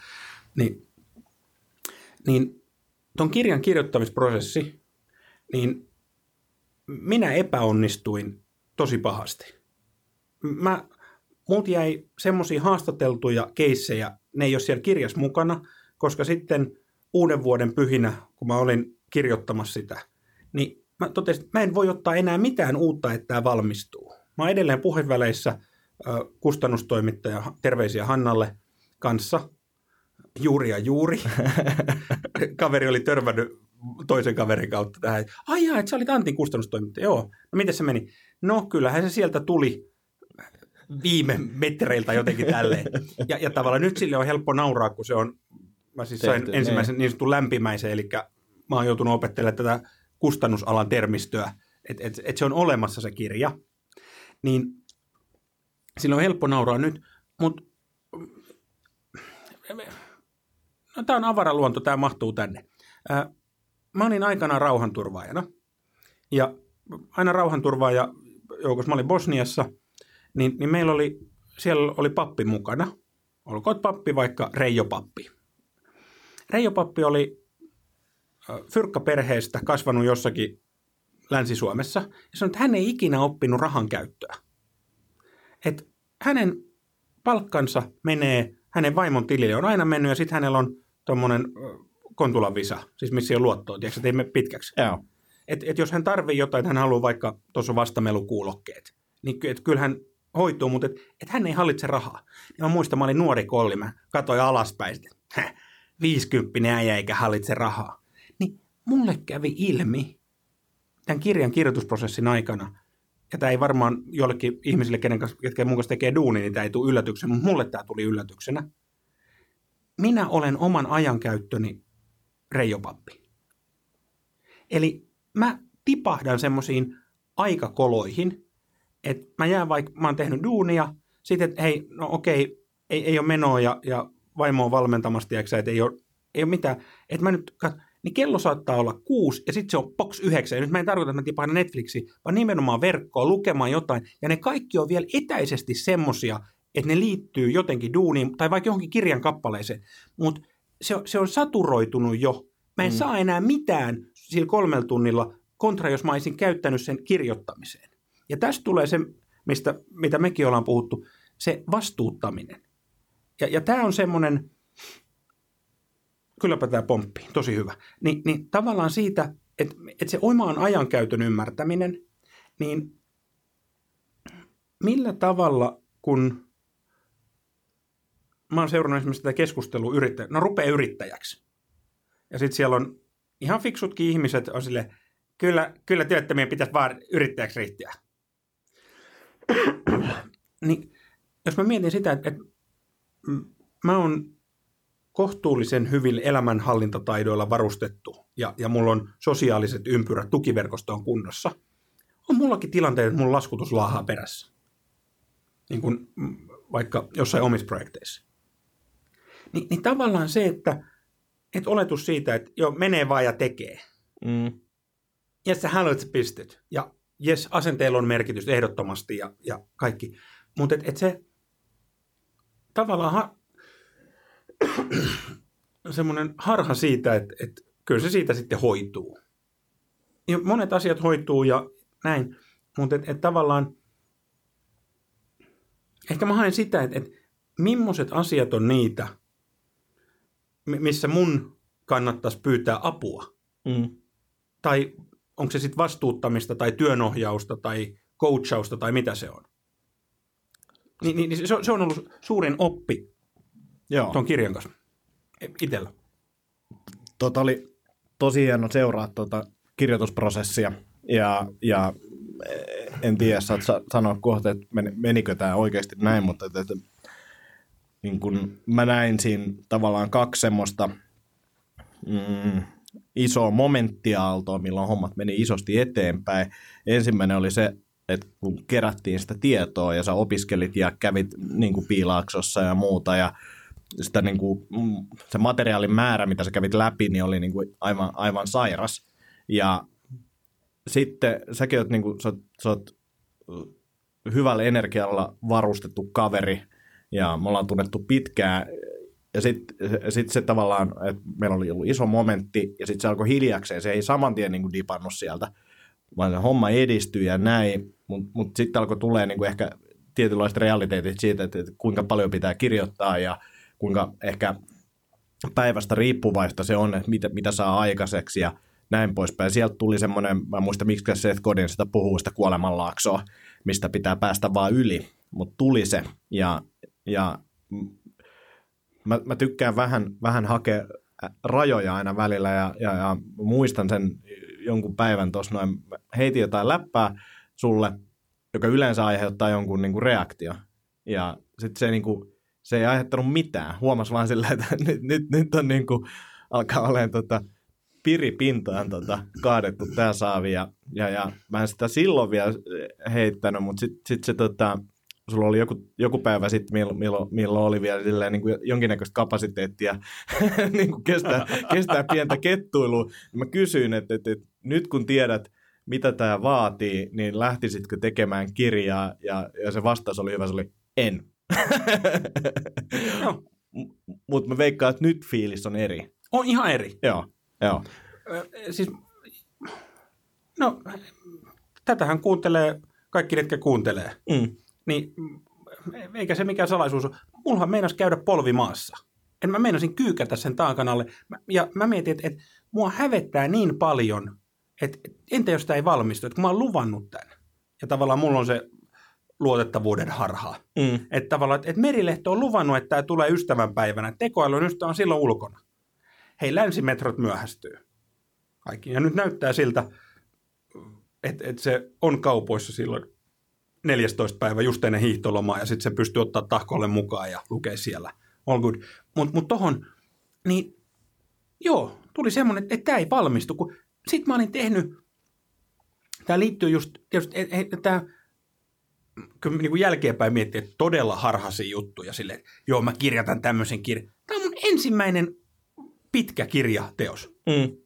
niin, niin ton kirjan kirjoittamisprosessi, niin minä epäonnistuin tosi pahasti. Mä, multa jäi semmoisia haastateltuja keissejä, ne ei ole siellä kirjassa mukana, koska sitten uuden vuoden pyhinä, kun mä olin kirjoittamassa sitä, niin mä totesin, että mä en voi ottaa enää mitään uutta, että tämä valmistuu. Mä oon edelleen puheväleissä kustannustoimittaja, terveisiä Hannalle kanssa, juuri ja juuri. Kaveri oli törmännyt toisen kaverin kautta tähän. Ai jaa, että sä olit Antin kustannustoimittaja. Joo. No miten se meni? No kyllähän se sieltä tuli viime metreiltä jotenkin tälleen. Ja, ja tavallaan nyt sille on helppo nauraa, kun se on, mä siis sain Tehty, ensimmäisen niin sanotun lämpimäisen, eli mä oon joutunut opettelemaan tätä kustannusalan termistöä, että et, et se on olemassa se kirja. Niin sillä on helppo nauraa nyt, mutta no, tämä on avaraluonto, tämä mahtuu tänne. Ää, mä olin aikanaan rauhanturvaajana, ja aina rauhanturvaaja joukossa, mä olin Bosniassa, niin, niin meillä oli, siellä oli pappi mukana. Olkoon pappi vaikka Reijo Pappi. Reijo Pappi oli fyrkkaperheestä kasvanut jossakin Länsi-Suomessa ja sanoi, että hän ei ikinä oppinut rahan käyttöä. Et hänen palkkansa menee hänen vaimon tilille, on aina mennyt ja sitten hänellä on tuommoinen Kontulan visa, siis missä ei ole luottoa, tiedätkö, että ei mene pitkäksi. Joo. Et, et jos hän tarvii jotain, hän haluaa vaikka tuossa vastamelukuulokkeet, niin ky, et kyllä hän hoituu, mutta et, et hän ei hallitse rahaa. Ja mä muistan, mä olin nuori kolli, mä katsoin alaspäin, että häh, 50 äijä eikä hallitse rahaa. Mulle kävi ilmi tämän kirjan kirjoitusprosessin aikana, ja tämä ei varmaan jollekin ihmisille, kenen kanssa, ketkä mun kanssa tekee duuni, niin tämä ei tule yllätyksenä, mutta mulle tämä tuli yllätyksenä. Minä olen oman ajankäyttöni reijopappi. Eli mä tipahdan semmoisiin aikakoloihin, että mä jään vaikka, mä oon tehnyt duunia, sitten että hei, no okei, ei, ei ole menoa ja, ja vaimo on valmentamassa, tiedätkö, että ei ole, ei ole mitään. Että mä nyt, niin kello saattaa olla kuusi ja sitten se on box yhdeksän. Ja nyt mä en tarkoita, että mä tipahdan Netflixiin, vaan nimenomaan verkkoon lukemaan jotain. Ja ne kaikki on vielä etäisesti semmosia, että ne liittyy jotenkin duuniin tai vaikka johonkin kirjan kappaleeseen. Mutta se, on- se on saturoitunut jo. Mä en mm. saa enää mitään sillä kolmella tunnilla kontra, jos mä olisin käyttänyt sen kirjoittamiseen. Ja tästä tulee se, mistä, mitä mekin ollaan puhuttu, se vastuuttaminen. Ja, ja tämä on semmoinen, kylläpä tämä pomppii, tosi hyvä. Ni, niin tavallaan siitä, että, että se omaan ajankäytön ymmärtäminen, niin millä tavalla, kun mä oon seurannut esimerkiksi tätä keskustelua yrittäjä, no rupee yrittäjäksi. Ja sitten siellä on ihan fiksutkin ihmiset on sille, kyllä, kyllä työttömien pitäisi vaan yrittäjäksi riittää. niin jos mä mietin sitä, että, että mä oon kohtuullisen hyvin elämänhallintataidoilla varustettu ja, ja mulla on sosiaaliset ympyrät, tukiverkosto on kunnossa, on mullakin tilanteet, että mun laskutus laahaa perässä. Niin kuin mm, vaikka jossain omissa projekteissa. Ni, niin tavallaan se, että, että oletus siitä, että joo, menee vaan ja tekee. Mm. Ja sä haluat sä pystyt. Ja jes, asenteella on merkitys ehdottomasti ja, ja kaikki. Mutta et, et se tavallaan semmoinen harha siitä, että et, kyllä se siitä sitten hoituu. Ja monet asiat hoituu ja näin, mutta et, et tavallaan ehkä mä haen sitä, että et, millaiset asiat on niitä, mi- missä mun kannattaisi pyytää apua Mm. tai onko se sitten vastuuttamista tai työnohjausta tai coachausta tai mitä se on. Niin, niin niin se, on- se on ollut suurin oppi Joo. tuon kirjan kanssa itsellä. tota oli tosi hieno seuraa tuota kirjoitusprosessia ja, ja eh, en tiedä, saat sa- sanoa kohta, että men- menikö tämä oikeasti näin, mutta että, että, niin kun mä näin siinä tavallaan kaksi semmoista mm, isoa momenttiaaltoa, milloin hommat meni isosti eteenpäin. Ensimmäinen oli se, että kun kerättiin sitä tietoa ja sä opiskelit ja kävit niin kuin piilaaksossa ja muuta ja sitä niin kuin, mm, se materiaalin määrä, mitä sä kävit läpi, niin oli niin kuin aivan, aivan sairas. Ja sitten säkin oot, niin kuin, sä, oot, sä oot hyvällä energialla varustettu kaveri ja me ollaan tunnettu pitkään. Ja sitten sit se tavallaan, että meillä oli ollut iso momentti ja sitten se alkoi hiljakseen. Se ei saman tien niin kuin dipannut sieltä, vaan se homma edistyi ja näin. Mutta mut sitten alkoi tulee niin kuin ehkä tietynlaiset realiteetit siitä, että, että kuinka paljon pitää kirjoittaa ja kuinka ehkä päivästä riippuvaista se on, että mitä, mitä saa aikaiseksi ja näin poispäin. Sieltä tuli semmoinen, mä en muista miksi Seth Godin sitä puhuu, sitä kuolemanlaaksoa, mistä pitää päästä vaan yli, mutta tuli se. Ja, ja mm, mä, mä tykkään vähän, vähän hakea rajoja aina välillä ja, ja, ja muistan sen jonkun päivän tuossa noin, heitin jotain läppää sulle, joka yleensä aiheuttaa jonkun niin kuin reaktio. Ja sitten se, niin kuin, se ei aiheuttanut mitään. Huomas vaan silleen, että nyt, nyt, nyt on niin kuin, alkaa olemaan tota, piripintaan tota, kaadettu tämä saavi. Ja, ja, ja mä en sitä silloin vielä heittänyt, mutta sitten sit se tota, sulla oli joku, joku päivä sitten, milloin, milloin, milloin oli vielä silleen, niin kuin jonkinnäköistä kapasiteettia niin kuin kestää, kestää pientä kettuilua. Mä kysyin, että, että, että nyt kun tiedät, mitä tämä vaatii, niin lähtisitkö tekemään kirjaa? Ja, ja se vastaus oli hyvä, se oli en. No. Mutta mä veikkaan, että nyt fiilis on eri. On ihan eri. Joo, joo. Ö, siis, no, tätähän kuuntelee kaikki, ketkä kuuntelee. Mm. Niin eikä se mikään salaisuus ole. Mullahan meinas käydä polvimaassa. En mä meinasin kyykätä sen taakan alle. Ja mä mietin, että, että mua hävettää niin paljon, että entä jos tämä ei valmistu, että kun mä oon luvannut tämän. Ja tavallaan mulla on se luotettavuuden harha. Mm. Että tavallaan, että Merilehto on luvannut, että tämä tulee ystävänpäivänä. Tekoälyn ystävä on silloin ulkona. Hei, länsimetrot myöhästyy. Kaikki. Ja nyt näyttää siltä, että, että se on kaupoissa silloin 14. päivä just ennen hiihtolomaa ja sitten se pystyy ottaa tahkolle mukaan ja lukee siellä. All good. Mutta mut tohon, niin joo, tuli semmoinen, että, tämä ei valmistu, kun sitten mä olin tehnyt, tämä liittyy just, tietysti, tämä, kyllä niin kuin jälkeenpäin miettii, että todella harhaisia juttuja silleen, että joo, mä kirjoitan tämmöisen kirjan. Tämä on mun ensimmäinen pitkä kirjateos. Mm.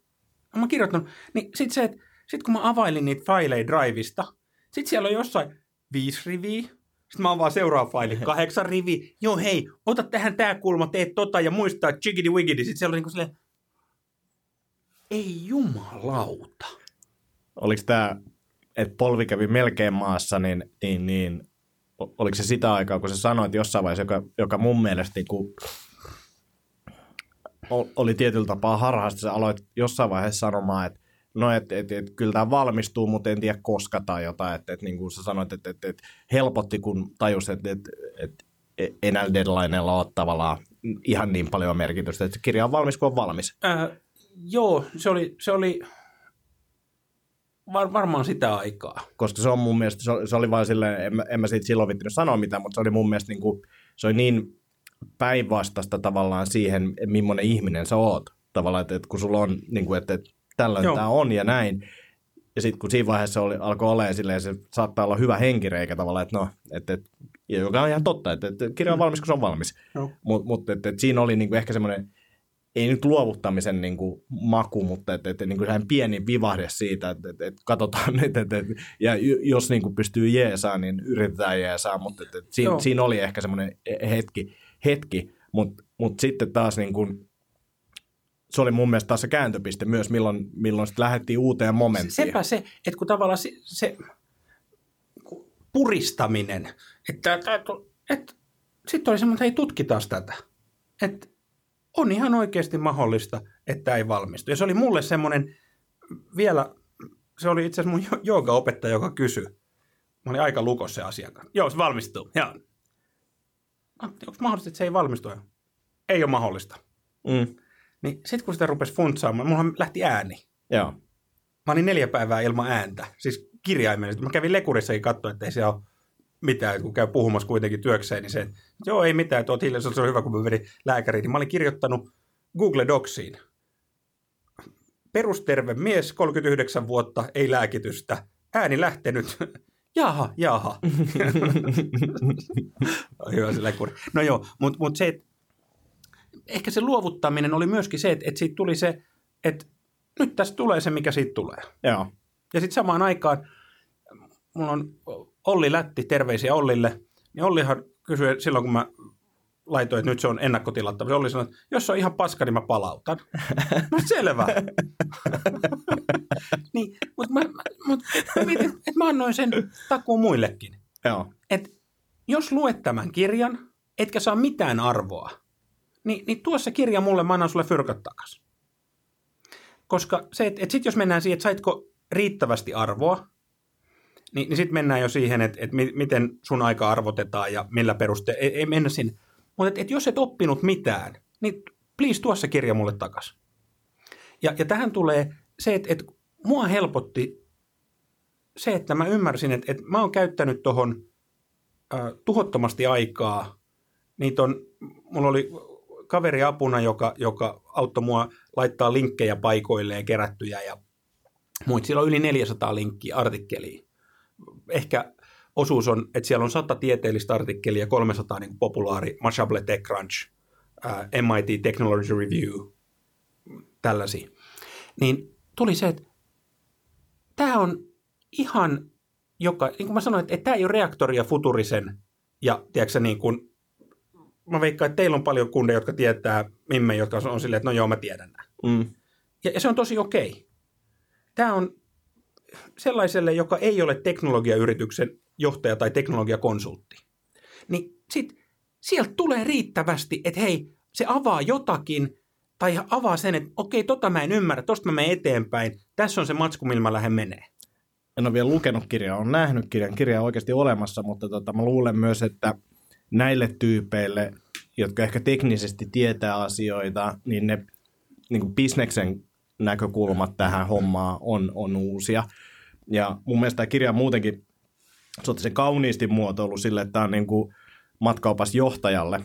Mä oon kirjoittanut, niin sitten se, että sit kun mä availin niitä faileja Driveista, sitten siellä on jossain viisi riviä. Sitten mä avaan seuraava faili, kahdeksan rivi. Joo hei, ota tähän tää kulma, teet tota ja muistaa chickity wiggity. Sitten siellä on niin silleen, ei jumalauta. Oliko tämä, että polvi kävi melkein maassa, niin, niin, niin oliko se sitä aikaa, kun sä sanoit jossain vaiheessa, joka, joka mun mielestä niin oli tietyllä tapaa harhaista, sä aloit jossain vaiheessa sanomaan, että no et, et, et, kyllä tämä valmistuu, mutta en tiedä koska tai jotain, että et, niin kuin sä sanoit, että et, et, helpotti, kun tajus, että et, et, ei näillä deadlineilla ole tavallaan ihan niin paljon merkitystä, että kirja on valmis, kun on valmis. Äh, joo, se oli, se oli var, varmaan sitä aikaa. Koska se on mun mielestä, se, se oli vain silleen, en, en mä siitä silloin vittinyt sanoa mitään, mutta se oli mun mielestä niin kuin, se oli niin päinvastasta tavallaan siihen, millainen ihminen sä oot. Tavallaan, että, että kun sulla on, niin kuin, että, että tällöin tämä on ja näin. Ja sitten kun siinä vaiheessa oli, alkoi olemaan silleen, se saattaa olla hyvä henkireikä tavallaan, että no, että, että joka on ihan totta, että, että kirja on valmis, kun se on valmis. Mutta mut, siinä oli niin kuin ehkä semmoinen, ei nyt luovuttamisen niin kuin maku, mutta että, että niin kuin pieni vivahde siitä, että, että, että katsotaan nyt, että, että ja jos niin kuin pystyy jeesaa, niin yritetään jeesaa, mutta että, että siinä, siinä, oli ehkä semmoinen hetki, hetki mutta mut sitten taas niin kuin, se oli mun mielestä taas se kääntöpiste myös, milloin, milloin sitten lähdettiin uuteen momenttiin. Sepä se, että kun tavallaan se, se puristaminen, että, että, että sitten oli semmoinen, että ei tutkitaan tätä. Että on ihan oikeasti mahdollista, että ei valmistu. Ja se oli mulle semmoinen vielä, se oli itse asiassa mun joogaopettaja, joka kysyi. Mä olin aika lukossa se asiakas. Joo, se valmistuu. Joo. Onko mahdollista, että se ei valmistu? Ei ole mahdollista. Mm. Niin sitten kun sitä rupesi funtsaamaan, mulla lähti ääni. Joo. Mä olin neljä päivää ilman ääntä, siis kirjaimellisesti. Mä kävin lekurissakin katsoa, että ei se ole mitään, kun käy puhumassa kuitenkin työkseen, niin se, että joo, ei mitään, oot hiljaisesti, se on hyvä, kun mä vedin lääkäriin. Niin mä olin kirjoittanut Google Docsiin. Perusterve mies, 39 vuotta, ei lääkitystä. Ääni lähtenyt. jaha, jaha. hyvä se lekuri. No joo, mutta mut se, että ehkä se luovuttaminen oli myöskin se, että, että siitä tuli se, että nyt tästä tulee se, mikä siitä tulee. Joo. Ja sitten samaan aikaan, mulla on Olli Lätti, terveisiä Ollille, niin Ollihan kysyi silloin, kun mä laitoin, että nyt se on ennakkotilattava. Se Olli sanoi, että jos se on ihan paska, niin mä palautan. no selvä. niin, mutta mä, mä, mut, mä mietin, että mä annoin sen takuun muillekin. Joo. Et jos luet tämän kirjan, etkä saa mitään arvoa, niin, niin tuossa kirja mulle, mä annan sulle fyrkat takas. Koska se, että, että sitten jos mennään siihen, että saitko riittävästi arvoa, niin, niin sitten mennään jo siihen, että, että miten sun aika arvotetaan ja millä perusteella, ei, ei mennä sinne. Mutta että, että jos et oppinut mitään, niin please tuo se kirja mulle takaisin. Ja, ja tähän tulee se, että, että mua helpotti se, että mä ymmärsin, että, että mä oon käyttänyt tuohon äh, tuhottomasti aikaa. Niitä on, mulla oli kaveri apuna, joka, joka auttoi mua laittaa linkkejä paikoilleen kerättyjä ja muita. Siellä on yli 400 linkkiä artikkeliin. Ehkä osuus on, että siellä on 100 tieteellistä artikkelia ja 300 niin populaari, Mashable TechCrunch, MIT Technology Review, tällaisia. Niin tuli se, että tämä on ihan joka, niin kuin mä sanoin, että, että tämä ei ole reaktoria futurisen ja tiedätkö, niin kuin, mä veikkaan, että teillä on paljon kundeja, jotka tietää mimme, jotka on silleen, että no joo, mä tiedän nämä. Mm. Ja, ja se on tosi okei. Tämä on sellaiselle, joka ei ole teknologiayrityksen johtaja tai teknologiakonsultti. Niin sit sieltä tulee riittävästi, että hei, se avaa jotakin tai avaa sen, että okei, tota mä en ymmärrä, tosta mä menen eteenpäin, tässä on se matsku, millä mä lähden menee. En ole vielä lukenut kirjaa, on nähnyt kirjan, kirja on oikeasti olemassa, mutta tota, mä luulen myös, että näille tyypeille, jotka ehkä teknisesti tietää asioita, niin ne niin kuin bisneksen näkökulmat tähän hommaan on, on uusia. Ja mun mielestä tämä kirja on muutenkin se kauniisti muotoilu sille, että tämä on niin kuin matkaupas johtajalle,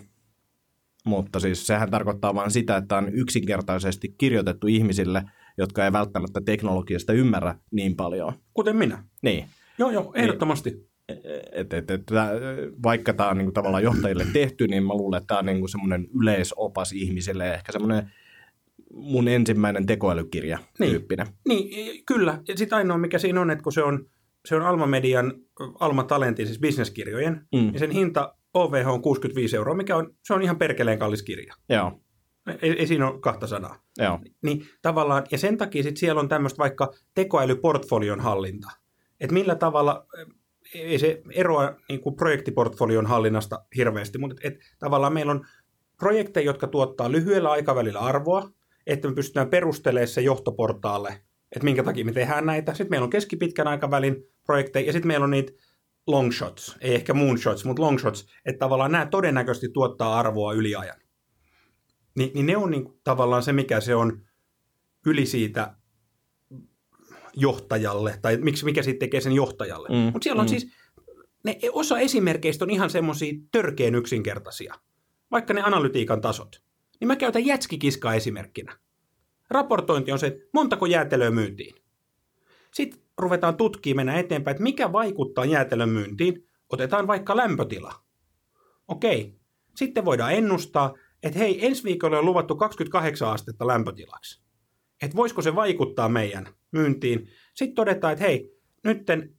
mutta siis sehän tarkoittaa vain sitä, että on yksinkertaisesti kirjoitettu ihmisille, jotka ei välttämättä teknologiasta ymmärrä niin paljon. Kuten minä. Niin. Joo, joo, ehdottomasti. Et, et, et, vaikka tämä on niin kuin tavallaan johtajille tehty, niin mä luulen, että tämä on niin kuin semmoinen yleisopas ihmisille, ehkä semmoinen mun ensimmäinen tekoälykirja Niin. tyyppinen. Niin, kyllä. Ja sitten ainoa, mikä siinä on, että kun se on, se on Alma Median, Alma Talentin, siis bisneskirjojen, Mm. niin sen hinta OVH on 65 euroa, mikä on, se on ihan perkeleen kallis kirja. Joo, Ei, ei siinä ole kahta sanaa. joo. Niin tavallaan, ja sen takia sit siellä on tämmöistä vaikka tekoälyportfolion hallinta. Että millä tavalla, ei se eroa niin kuin projektiportfolion hallinnasta hirveästi, mutta et, et, tavallaan meillä on projekteja, jotka tuottaa lyhyellä aikavälillä arvoa, että me pystytään perustelemaan se johtoportaalle, että minkä takia me tehdään näitä. Sitten meillä on keskipitkän aikavälin projekteja, ja sitten meillä on niitä long shots, ei ehkä moonshots, mutta long shots, että tavallaan nämä todennäköisesti tuottaa arvoa yli ajan. Ni, niin ne on niin, tavallaan se, mikä se on yli siitä johtajalle, tai miksi, mikä siitä tekee sen johtajalle. Mm, Mutta siellä on mm. siis, ne osa esimerkkeistä on ihan semmoisia törkeen yksinkertaisia, vaikka ne analytiikan tasot. Niin mä käytän jätskikiskaa esimerkkinä. Raportointi on se, että montako jäätelöä myytiin. Sitten ruvetaan tutkimaan, mennä eteenpäin, että mikä vaikuttaa jäätelön myyntiin. Otetaan vaikka lämpötila. Okei. Sitten voidaan ennustaa, että hei, ensi viikolla on luvattu 28 astetta lämpötilaksi. Että voisiko se vaikuttaa meidän myyntiin. Sitten todetaan, että hei, nytten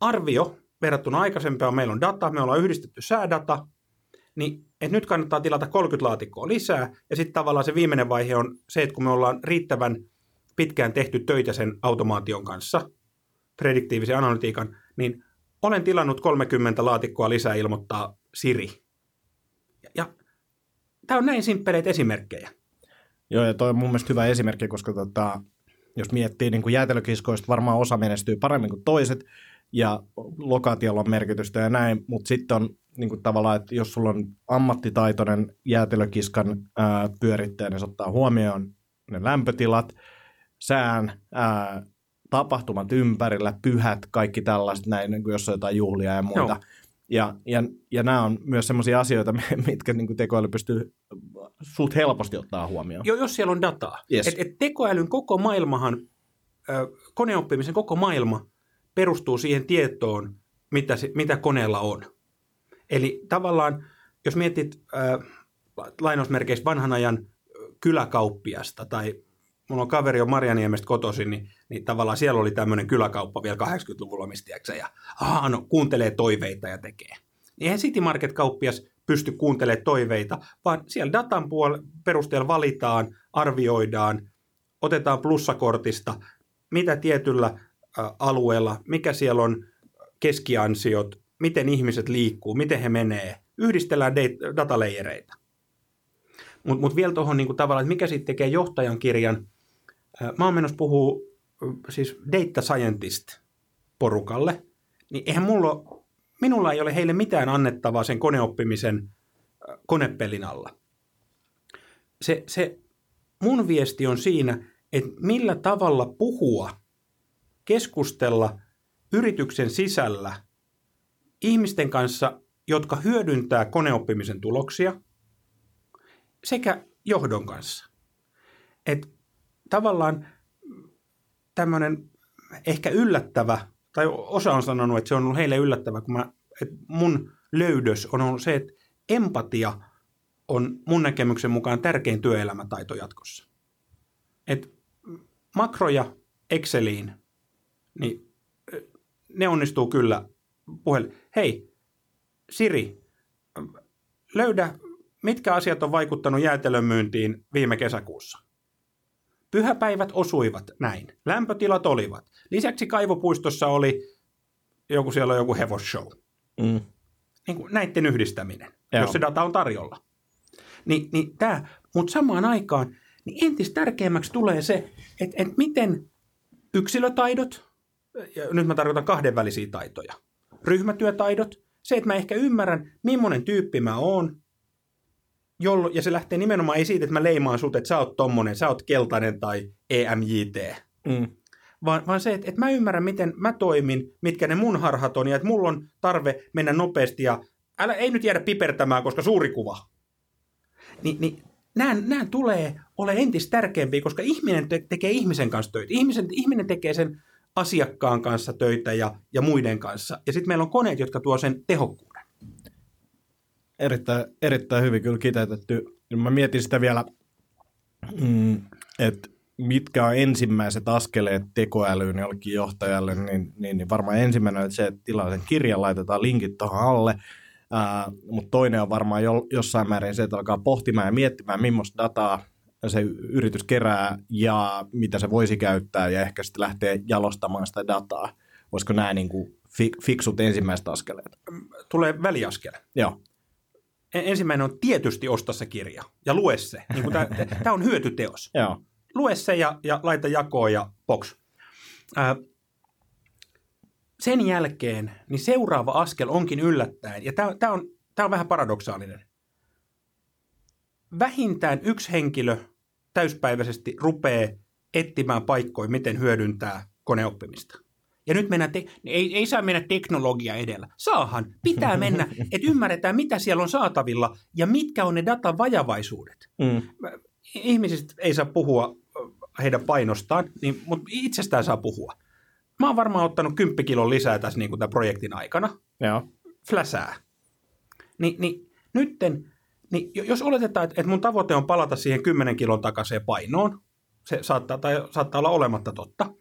arvio verrattuna aikaisempaan, meillä on data, me ollaan yhdistetty säädata, niin että nyt kannattaa tilata 30 laatikkoa lisää, ja sitten tavallaan se viimeinen vaihe on se, että kun me ollaan riittävän pitkään tehty töitä sen automaation kanssa, prediktiivisen analytiikan, niin olen tilannut 30 laatikkoa lisää, ilmoittaa Siri. Ja, ja tämä on näin simppeleitä esimerkkejä. Joo, ja toi on mun mielestä hyvä esimerkki, koska tota, jos miettii niin kuin jäätelökiskoista, varmaan osa menestyy paremmin kuin toiset, ja lokaatiolla on merkitystä ja näin, mutta sitten on niin kuin tavallaan, että jos sulla on ammattitaitoinen jäätelökiskan ää, pyörittäjä, niin se ottaa huomioon ne lämpötilat, sään, ää, tapahtumat ympärillä, pyhät, kaikki tällaiset näin, niin kuin jos on jotain juhlia ja muuta. Joo. Ja, ja, ja nämä on myös sellaisia asioita, mitkä niin kuin tekoäly pystyy suht helposti ottaa huomioon. Jo, jos siellä on dataa. Yes. Et, et tekoälyn koko maailmahan, koneoppimisen koko maailma perustuu siihen tietoon, mitä, se, mitä koneella on. Eli tavallaan, jos mietit ö, lainausmerkeissä vanhan ajan ö, kyläkauppiasta tai mulla on kaveri on Marjaniemestä kotoisin, niin, niin tavallaan siellä oli tämmöinen kyläkauppa vielä 80-luvulla, mistä ja aha, no, kuuntelee toiveita ja tekee. Niin eihän City Market-kauppias pysty kuuntelemaan toiveita, vaan siellä datan perusteella valitaan, arvioidaan, otetaan plussakortista, mitä tietyllä ä, alueella, mikä siellä on keskiansiot, miten ihmiset liikkuu, miten he menee, yhdistellään dataleijereitä. Mutta mut vielä tuohon niinku tavallaan, että mikä sitten tekee johtajan kirjan. Ä, Mä oon menossa puhua ö, siis data scientist porukalle, niin eihän mulla minulla ei ole heille mitään annettavaa sen koneoppimisen ö, konepelin alla. se, se mun viesti on siinä, että millä tavalla puhua, keskustella yrityksen sisällä ihmisten kanssa, jotka hyödyntää koneoppimisen tuloksia, sekä johdon kanssa. Et tavallaan tämmöinen ehkä yllättävä, tai osa on sanonut, että se on ollut heille yllättävä, kun mä, että mun löydös on ollut se, että empatia on mun näkemyksen mukaan tärkein työelämätaito jatkossa. Et makroja Exceliin, niin ne onnistuu kyllä puhel. Hei, Siri, löydä, mitkä asiat on vaikuttanut jäätelön myyntiin viime kesäkuussa. Pyhäpäivät osuivat näin. Lämpötilat olivat. Lisäksi kaivopuistossa oli joku siellä joku hevosshow. Mm. Niin kuin näiden yhdistäminen, Joo. jos se data on tarjolla. Ni, niin tämä, mutta samaan aikaan niin entistä tärkeämmäksi tulee se, että, että miten yksilötaidot, ja nyt mä tarkoitan kahdenvälisiä taitoja, ryhmätyötaidot, se, että mä ehkä ymmärrän, millainen tyyppi mä oon, jollo, ja se lähtee nimenomaan ei siitä, että mä leimaan sut, että sä oot tommonen, sä oot keltainen tai EMJT, mm. vaan, vaan se, että, että mä ymmärrän, miten mä toimin, mitkä ne mun harhat on, ja että mulla on tarve mennä nopeasti, ja älä, ei nyt jäädä pipertämään, koska suuri kuva. Ni, niin nämä, nämä tulee ole entistä tärkeämpiä, koska ihminen te- tekee ihmisen kanssa töitä. Ihmisen, ihminen tekee sen asiakkaan kanssa töitä ja, ja muiden kanssa. Ja sitten meillä on koneet, jotka tuo sen tehokkuuden. Erittäin, erittäin hyvin kyllä kiteytetty. Mä mietin sitä vielä, mm, että mitkä on ensimmäiset askeleet tekoälyyn jollekin johtajalle, niin, niin, niin varmaan ensimmäinen on se, että tilaa sen kirjan, laitetaan linkit tuohon alle, mutta toinen on varmaan jo, jossain määrin se, että alkaa pohtimaan ja miettimään, millaista dataa se yritys kerää ja mitä se voisi käyttää ja ehkä sitten lähtee jalostamaan sitä dataa. Voisiko nämä niin kuin fiksut ensimmäiset askeleet? Tulee väliaskel. Joo. Ensimmäinen on tietysti osta se kirja ja lue se. Niin Tämä on hyötyteos. Joo. Lue se ja, ja laita jakoon ja box. Äh, sen jälkeen niin seuraava askel onkin yllättäen, ja tämä on, on vähän paradoksaalinen. Vähintään yksi henkilö täyspäiväisesti rupeaa etsimään paikkoja, miten hyödyntää koneoppimista. Ja nyt mennään, te- ei, ei saa mennä teknologia edellä. Saahan, pitää mennä, että ymmärretään, mitä siellä on saatavilla ja mitkä on ne datan vajavaisuudet. Mm. Ihmisistä ei saa puhua heidän painostaan, niin, mutta itsestään saa puhua. Mä oon varmaan ottanut 10 kilon lisää tässä niin kuin tämän projektin aikana. Joo. Fläsää. Ni, niin nytten, niin jos oletetaan, että mun tavoite on palata siihen 10 kilon takaisin painoon, se saattaa, tai saattaa olla olematta totta,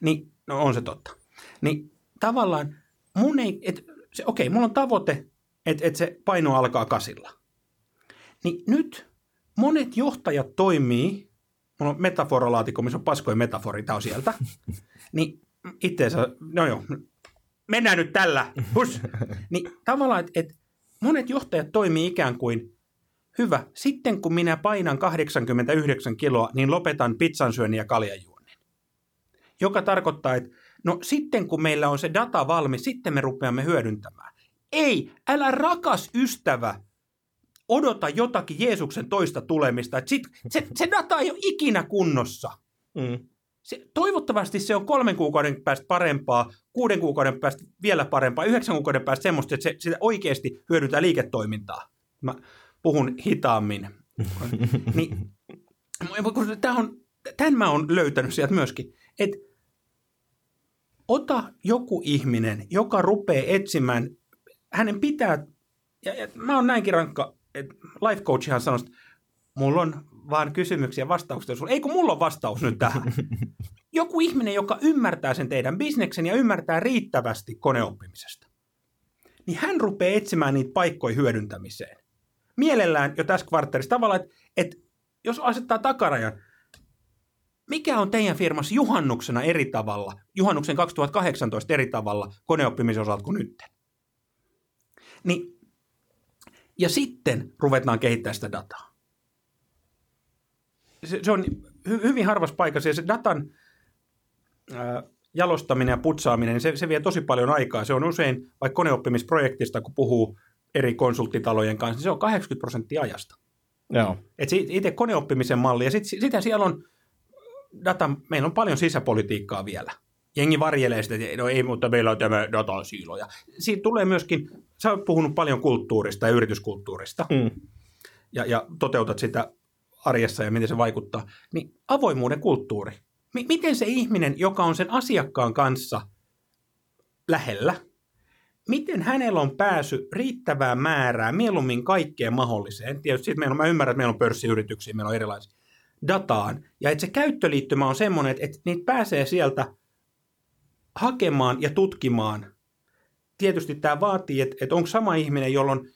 niin no on se totta. Niin tavallaan mun ei, et, se, okei, mulla on tavoite, että et se paino alkaa kasilla. Niin nyt monet johtajat toimii, mulla on metaforalaatikko, missä on paskoja metafori, tämä on sieltä, niin itteensä, no joo, mennään nyt tällä, hus. Niin tavallaan, että et monet johtajat toimii ikään kuin, hyvä, sitten kun minä painan 89 kiloa, niin lopetan pizzan syönnin ja kaljanjuonnin. Joka tarkoittaa, että no sitten kun meillä on se data valmis, sitten me rupeamme hyödyntämään. Ei, älä rakas ystävä, odota jotakin Jeesuksen toista tulemista. Sit, se, se data ei ole ikinä kunnossa. Mm. Se, toivottavasti se on kolmen kuukauden päästä parempaa, kuuden kuukauden päästä vielä parempaa, yhdeksän kuukauden päästä semmoista, että se, sitä oikeasti hyödyntää liiketoimintaa. Mä puhun hitaammin. niin, tämä on, tämän mä oon löytänyt sieltä myöskin, että ota joku ihminen, joka rupeaa etsimään, hänen pitää, ja, ja mä oon näinkin rankka, että life coachihan sanoo, että mulla on vaan kysymyksiä ja vastauksia sulle. Ei kun mulla on vastaus nyt tähän. Joku ihminen, joka ymmärtää sen teidän bisneksen ja ymmärtää riittävästi koneoppimisesta, niin hän rupeaa etsimään niitä paikkoja hyödyntämiseen. Mielellään jo tässä kvartterissa tavallaan, että, että jos asettaa takarajan, mikä on teidän firmassa juhannuksena eri tavalla, juhannuksen 2018 eri tavalla koneoppimisen osalta kuin nyt? Niin, ja sitten ruvetaan kehittämään sitä dataa se, se on hy, hyvin harvassa paikassa ja se datan ää, jalostaminen ja putsaaminen, niin se, se vie tosi paljon aikaa. Se on usein, vaikka koneoppimisprojektista, kun puhuu eri konsulttitalojen kanssa, niin se on 80 prosenttia ajasta. Joo. Et itse koneoppimisen malli, ja sitten sitä siellä on data, meillä on paljon sisäpolitiikkaa vielä. Jengi varjelee sitä, että no ei, mutta meillä on tämä datasiilo. Ja siitä tulee myöskin, sä oot puhunut paljon kulttuurista ja yrityskulttuurista, Mm. ja, ja toteutat sitä arjessa ja miten se vaikuttaa, niin avoimuuden kulttuuri. M- miten se ihminen, joka on sen asiakkaan kanssa lähellä, miten hänellä on pääsy riittävää määrää, mieluummin kaikkeen mahdolliseen. Tietysti sit meillä on, mä ymmärrän, että meillä on pörssiyrityksiä, meillä on erilaisia dataan, ja että se käyttöliittymä on semmoinen, että, että niitä pääsee sieltä hakemaan ja tutkimaan. Tietysti tämä vaatii, että, että onko sama ihminen, jolla on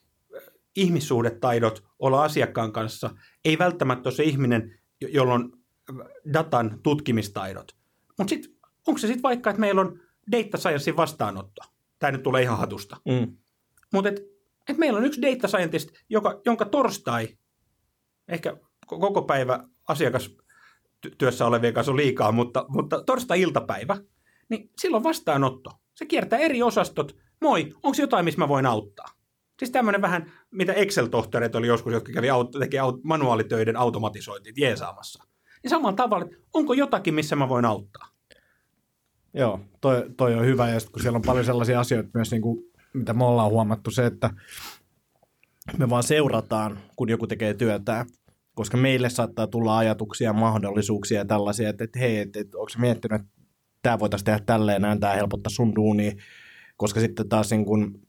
ihmissuhdetaidot olla asiakkaan kanssa, ei välttämättä ole se ihminen, jo- jolla on datan tutkimistaidot. Mutta sitten onko se sitten vaikka, että meillä on data sciencein vastaanotto. Tämä nyt tulee ihan hatusta. Mm. Mutta et, et meillä on yksi data scientist, joka, jonka torstai, ehkä ko- koko päivä asiakastyössä olevien kanssa on liikaa, mutta, mutta torstai-iltapäivä, niin silloin vastaanotto. Se kiertää eri osastot. Moi, onko jotain, missä mä voin auttaa? Siis tämmöinen vähän, mitä Excel-tohtoreita oli joskus, jotka kävi aut- teki aut- manuaalitöiden automatisointit jeesaamassa. Niin samalla tavalla, että onko jotakin, missä mä voin auttaa? Joo, toi, toi on hyvä. Ja sit kun siellä on paljon sellaisia asioita myös, niin kuin, mitä me ollaan huomattu, se, että me vaan seurataan, kun joku tekee työtään. Koska meille saattaa tulla ajatuksia, mahdollisuuksia ja tällaisia, että, että hei, että, että onko se miettinyt, että tämä voitaisiin tehdä tälleen, näin tämä helpottaa sun duunia. Koska sitten taas niin kuin,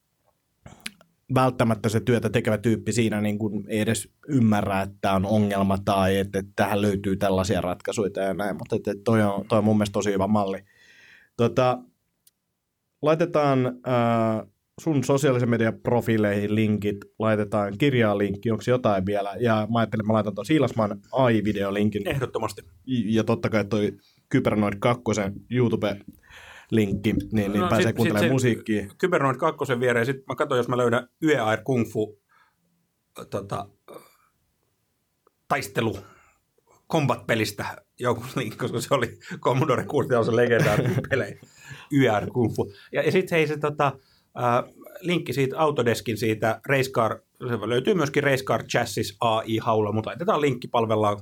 välttämättä se työtä tekevä tyyppi siinä niin kuin ei edes ymmärrä, että tämä on ongelma tai että, että tähän löytyy tällaisia ratkaisuja ja näin. Mutta että, että toi, on, toi on mun mielestä tosi hyvä malli. Tota, laitetaan äh, sun sosiaalisen median profiileihin linkit, laitetaan kirjaa linkki, onko jotain vielä, ja mä ajattelin, että mä laitan tuon Siilasmaan AI-videolinkin, Ehdottomasti. ja totta kai toi Kybernoid 2 linkki, niin, niin No, pääsee sit- kuuntelemaan sit musiikkia. Kybernoid 2 viereen, sitten mä katson, jos mä löydän Yö Kung Fu tota, taistelu combat-pelistä joku koska se oli Commodore 64 legendaarinen pelejä. YR Kung Fu. Ja, ja sitten hei se tota, äh, linkki siitä Autodeskin siitä Racecar, se löytyy myöskin Racecar Chassis AI-haulla, mutta laitetaan linkki, palvellaan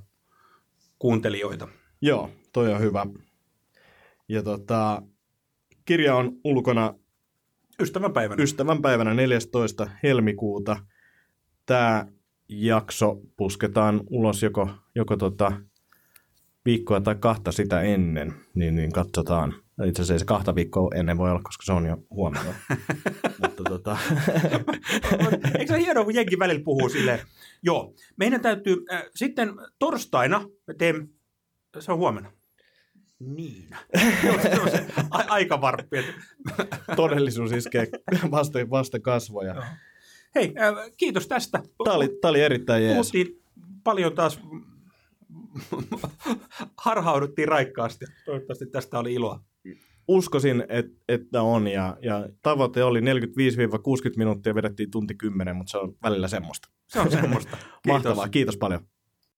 kuuntelijoita. Joo, toi on hyvä. Ja tota, kirja on ulkona Ystävänpäivänä. ystävänpäivänä 14. helmikuuta. Tämä jakso pusketaan ulos joko, joko tota viikkoa tai kahta sitä ennen, niin, niin katsotaan. Itse asiassa ei se kahta viikkoa ennen voi olla, koska se on jo huomenna. Mutta tota, Eikö se ole hienoa, kun jenkin välillä puhuu silleen? Joo, meidän täytyy, äh, sitten torstaina me teemme, se on huomenna. Niin. Se on se a- aikavarppi. että- todellisuus iskee vasten, vasten kasvoja. Hei, äh, kiitos tästä. Tämä oli, tää oli erittäin jees. Puhuttiin paljon taas, harhauduttiin raikkaasti. Toivottavasti tästä oli iloa. Uskoisin, et, että on, ja, ja tavoite oli 45-60 minuuttia, vedettiin tunti 10, mutta se on välillä semmoista. Se on semmoista. Kiitos. Mahtavaa, kiitos paljon.